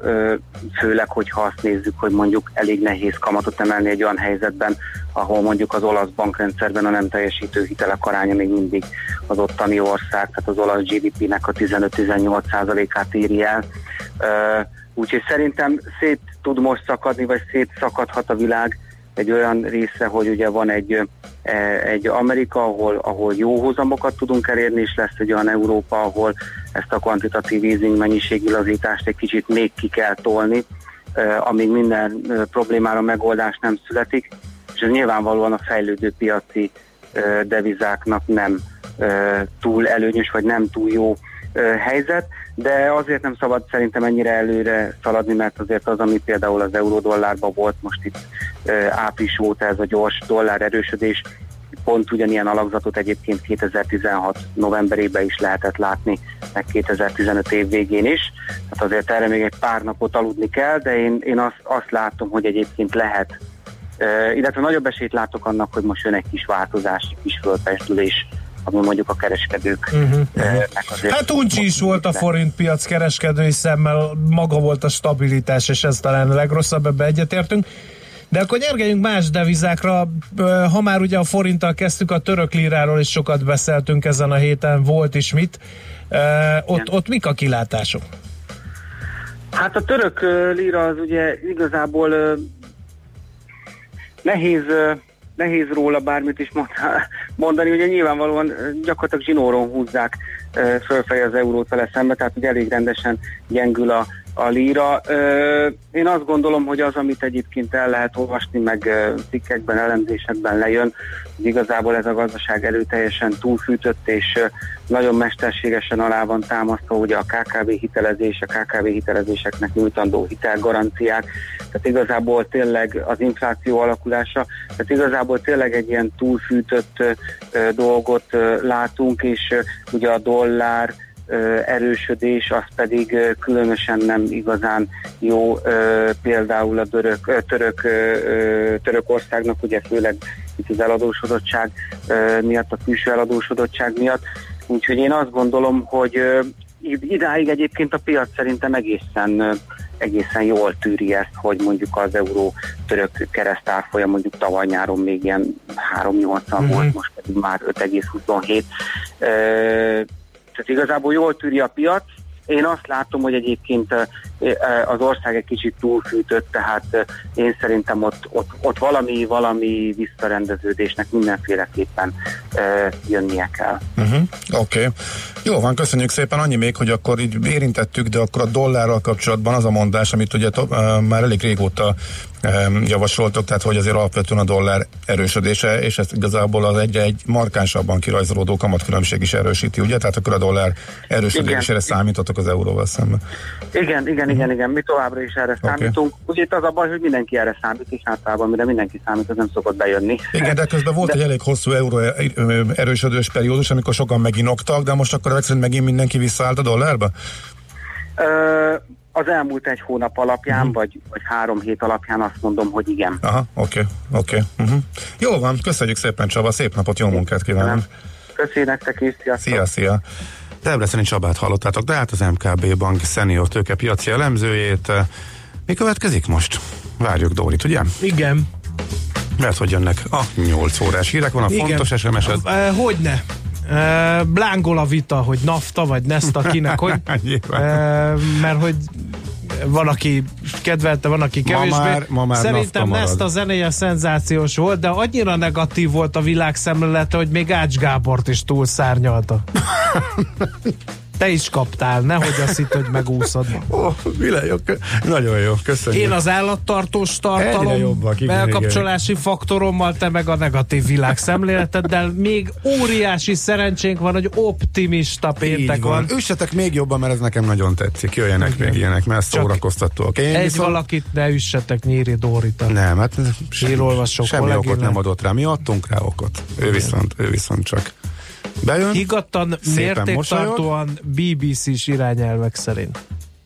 főleg, hogyha azt nézzük, hogy mondjuk elég nehéz kamatot emelni egy olyan helyzetben, ahol mondjuk az olasz bankrendszerben a nem teljesítő hitelek aránya még mindig az ottani ország, tehát az olasz GDP-nek a 15-18%-át éri el. Úgyhogy szerintem szét tud most szakadni, vagy szétszakadhat a világ egy olyan része, hogy ugye van egy, egy Amerika, ahol, ahol jó hozamokat tudunk elérni, és lesz egy olyan Európa, ahol ezt a kvantitatív easing mennyiségi lazítást egy kicsit még ki kell tolni, amíg minden problémára megoldás nem születik, és ez nyilvánvalóan a fejlődő piaci devizáknak nem túl előnyös, vagy nem túl jó helyzet, de azért nem szabad szerintem ennyire előre szaladni, mert azért az, ami például az euró-dollárban volt most itt április óta ez a gyors dollár erősödés, pont ugyanilyen alakzatot egyébként 2016 novemberében is lehetett látni, meg 2015 év végén is. Tehát azért erre még egy pár napot aludni kell, de én, én azt, azt látom, hogy egyébként lehet, illetve nagyobb esélyt látok annak, hogy most jön egy kis változás, egy kis fölpestülés ami mondjuk a kereskedők. Uh-huh. Hát úgy is volt a forint piac kereskedői szemmel, maga volt a stabilitás, és ez talán a legrosszabb, ebbe egyetértünk. De akkor nyergeljünk más devizákra. Ha már ugye a forinttal kezdtük, a török líráról is sokat beszéltünk ezen a héten, volt is mit. Ott, ott mik a kilátások? Hát a török líra az ugye igazából nehéz nehéz róla bármit is mondani, ugye nyilvánvalóan gyakorlatilag zsinóron húzzák fölfelé az eurót vele szembe, tehát ugye elég rendesen gyengül a, a líra. Én azt gondolom, hogy az, amit egyébként el lehet olvasni, meg cikkekben, elemzésekben lejön, hogy igazából ez a gazdaság erőteljesen túlfűtött, és nagyon mesterségesen alá van támasztva ugye a KKV hitelezés, a KKV hitelezéseknek nyújtandó hitelgaranciák, tehát igazából tényleg az infláció alakulása, tehát igazából tényleg egy ilyen túlfűtött dolgot látunk, és ugye a dollár, erősödés, az pedig különösen nem igazán jó például a török, török, Törökországnak, ugye főleg itt az eladósodottság miatt, a külső eladósodottság miatt. Úgyhogy én azt gondolom, hogy idáig egyébként a piac szerintem egészen egészen jól tűri ezt, hogy mondjuk az euró török keresztárfolyam mondjuk tavaly nyáron még ilyen 3,80 Mhm. volt, most pedig már 5,27. Tehát igazából jól tűri a piac. Én azt látom, hogy egyébként az ország egy kicsit túlfűtött, tehát ö, én szerintem ott, ott, ott valami, valami visszarendeződésnek mindenféleképpen ö, jönnie kell. Uh-huh. Oké. Okay. Jó van, köszönjük szépen. Annyi még, hogy akkor így érintettük, de akkor a dollárral kapcsolatban az a mondás, amit ugye to, uh, már elég régóta um, javasoltok, tehát hogy azért alapvetően a dollár erősödése, és ezt igazából az egyre egy markánsabban kirajzolódó kamatkülönbség is erősíti, ugye? Tehát akkor a dollár erősödésére számítotok az euróval szemben. Igen, igen, igen, igen, mi továbbra is erre Oké. számítunk. Ugye itt az a baj, hogy mindenki erre számít, és általában mire mindenki számít, az nem szokott bejönni. Igen, de közben volt egy elég hosszú euró erősödős periódus, amikor sokan meginoktak, de most akkor szerint megint mindenki visszaállt a dollárba? Ö, az elmúlt egy hónap alapján, Mhm. uh-huh. vagy, vagy három hét alapján azt mondom, hogy igen. Aha, oké, oké. Uh-huh. Jó van, köszönjük szépen Csaba, szép napot, jó munkát kívánok. Köszönjük nektek is, sziasztok! Szia, szia. Debreceni Csabát hallottátok, de hát az MKB Bank Senior tőke piaci elemzőjét. Mi következik most? Várjuk Dórit, ugye? Igen. Mert hogy jönnek a 8 órás hírek, van a Igen. fontos SMS-ed. E, hogyne. Blángol a vita, hogy nafta vagy nesta kinek, hogy, e, mert hogy van, aki kedvelte, van, aki Ma kevésbé. már- ma már Szerintem marad. Nesta zenéje szenzációs volt, de annyira negatív volt a világszemlélete, hogy még Ács Gábort is túlszárnyalta. Te is kaptál, nehogy azt hitt, hogy megúszod. Ó, Vile, jó, kö- nagyon jó, köszönjük. Én az állattartós tartalom jobbak, igen, elkapcsolási faktorommal, te meg a negatív világszemléleteddel. Még óriási szerencsénk van, hogy optimista péntek Így van. van. Üssetek még jobban, mert ez nekem nagyon tetszik. Jöjjenek Igen. még ilyenek, mert Csak szórakoztatóak. Én Egy viszont... valakit ne üssetek Nyíri Dórita. Nem, hát semmi kollégénál. okot nem adott rá. Mi adtunk rá okot. Ő viszont, ő viszont csak bejön. Higgadtan, szépen mosolyog. mértéktartóan BBC-s irányelvek szerint.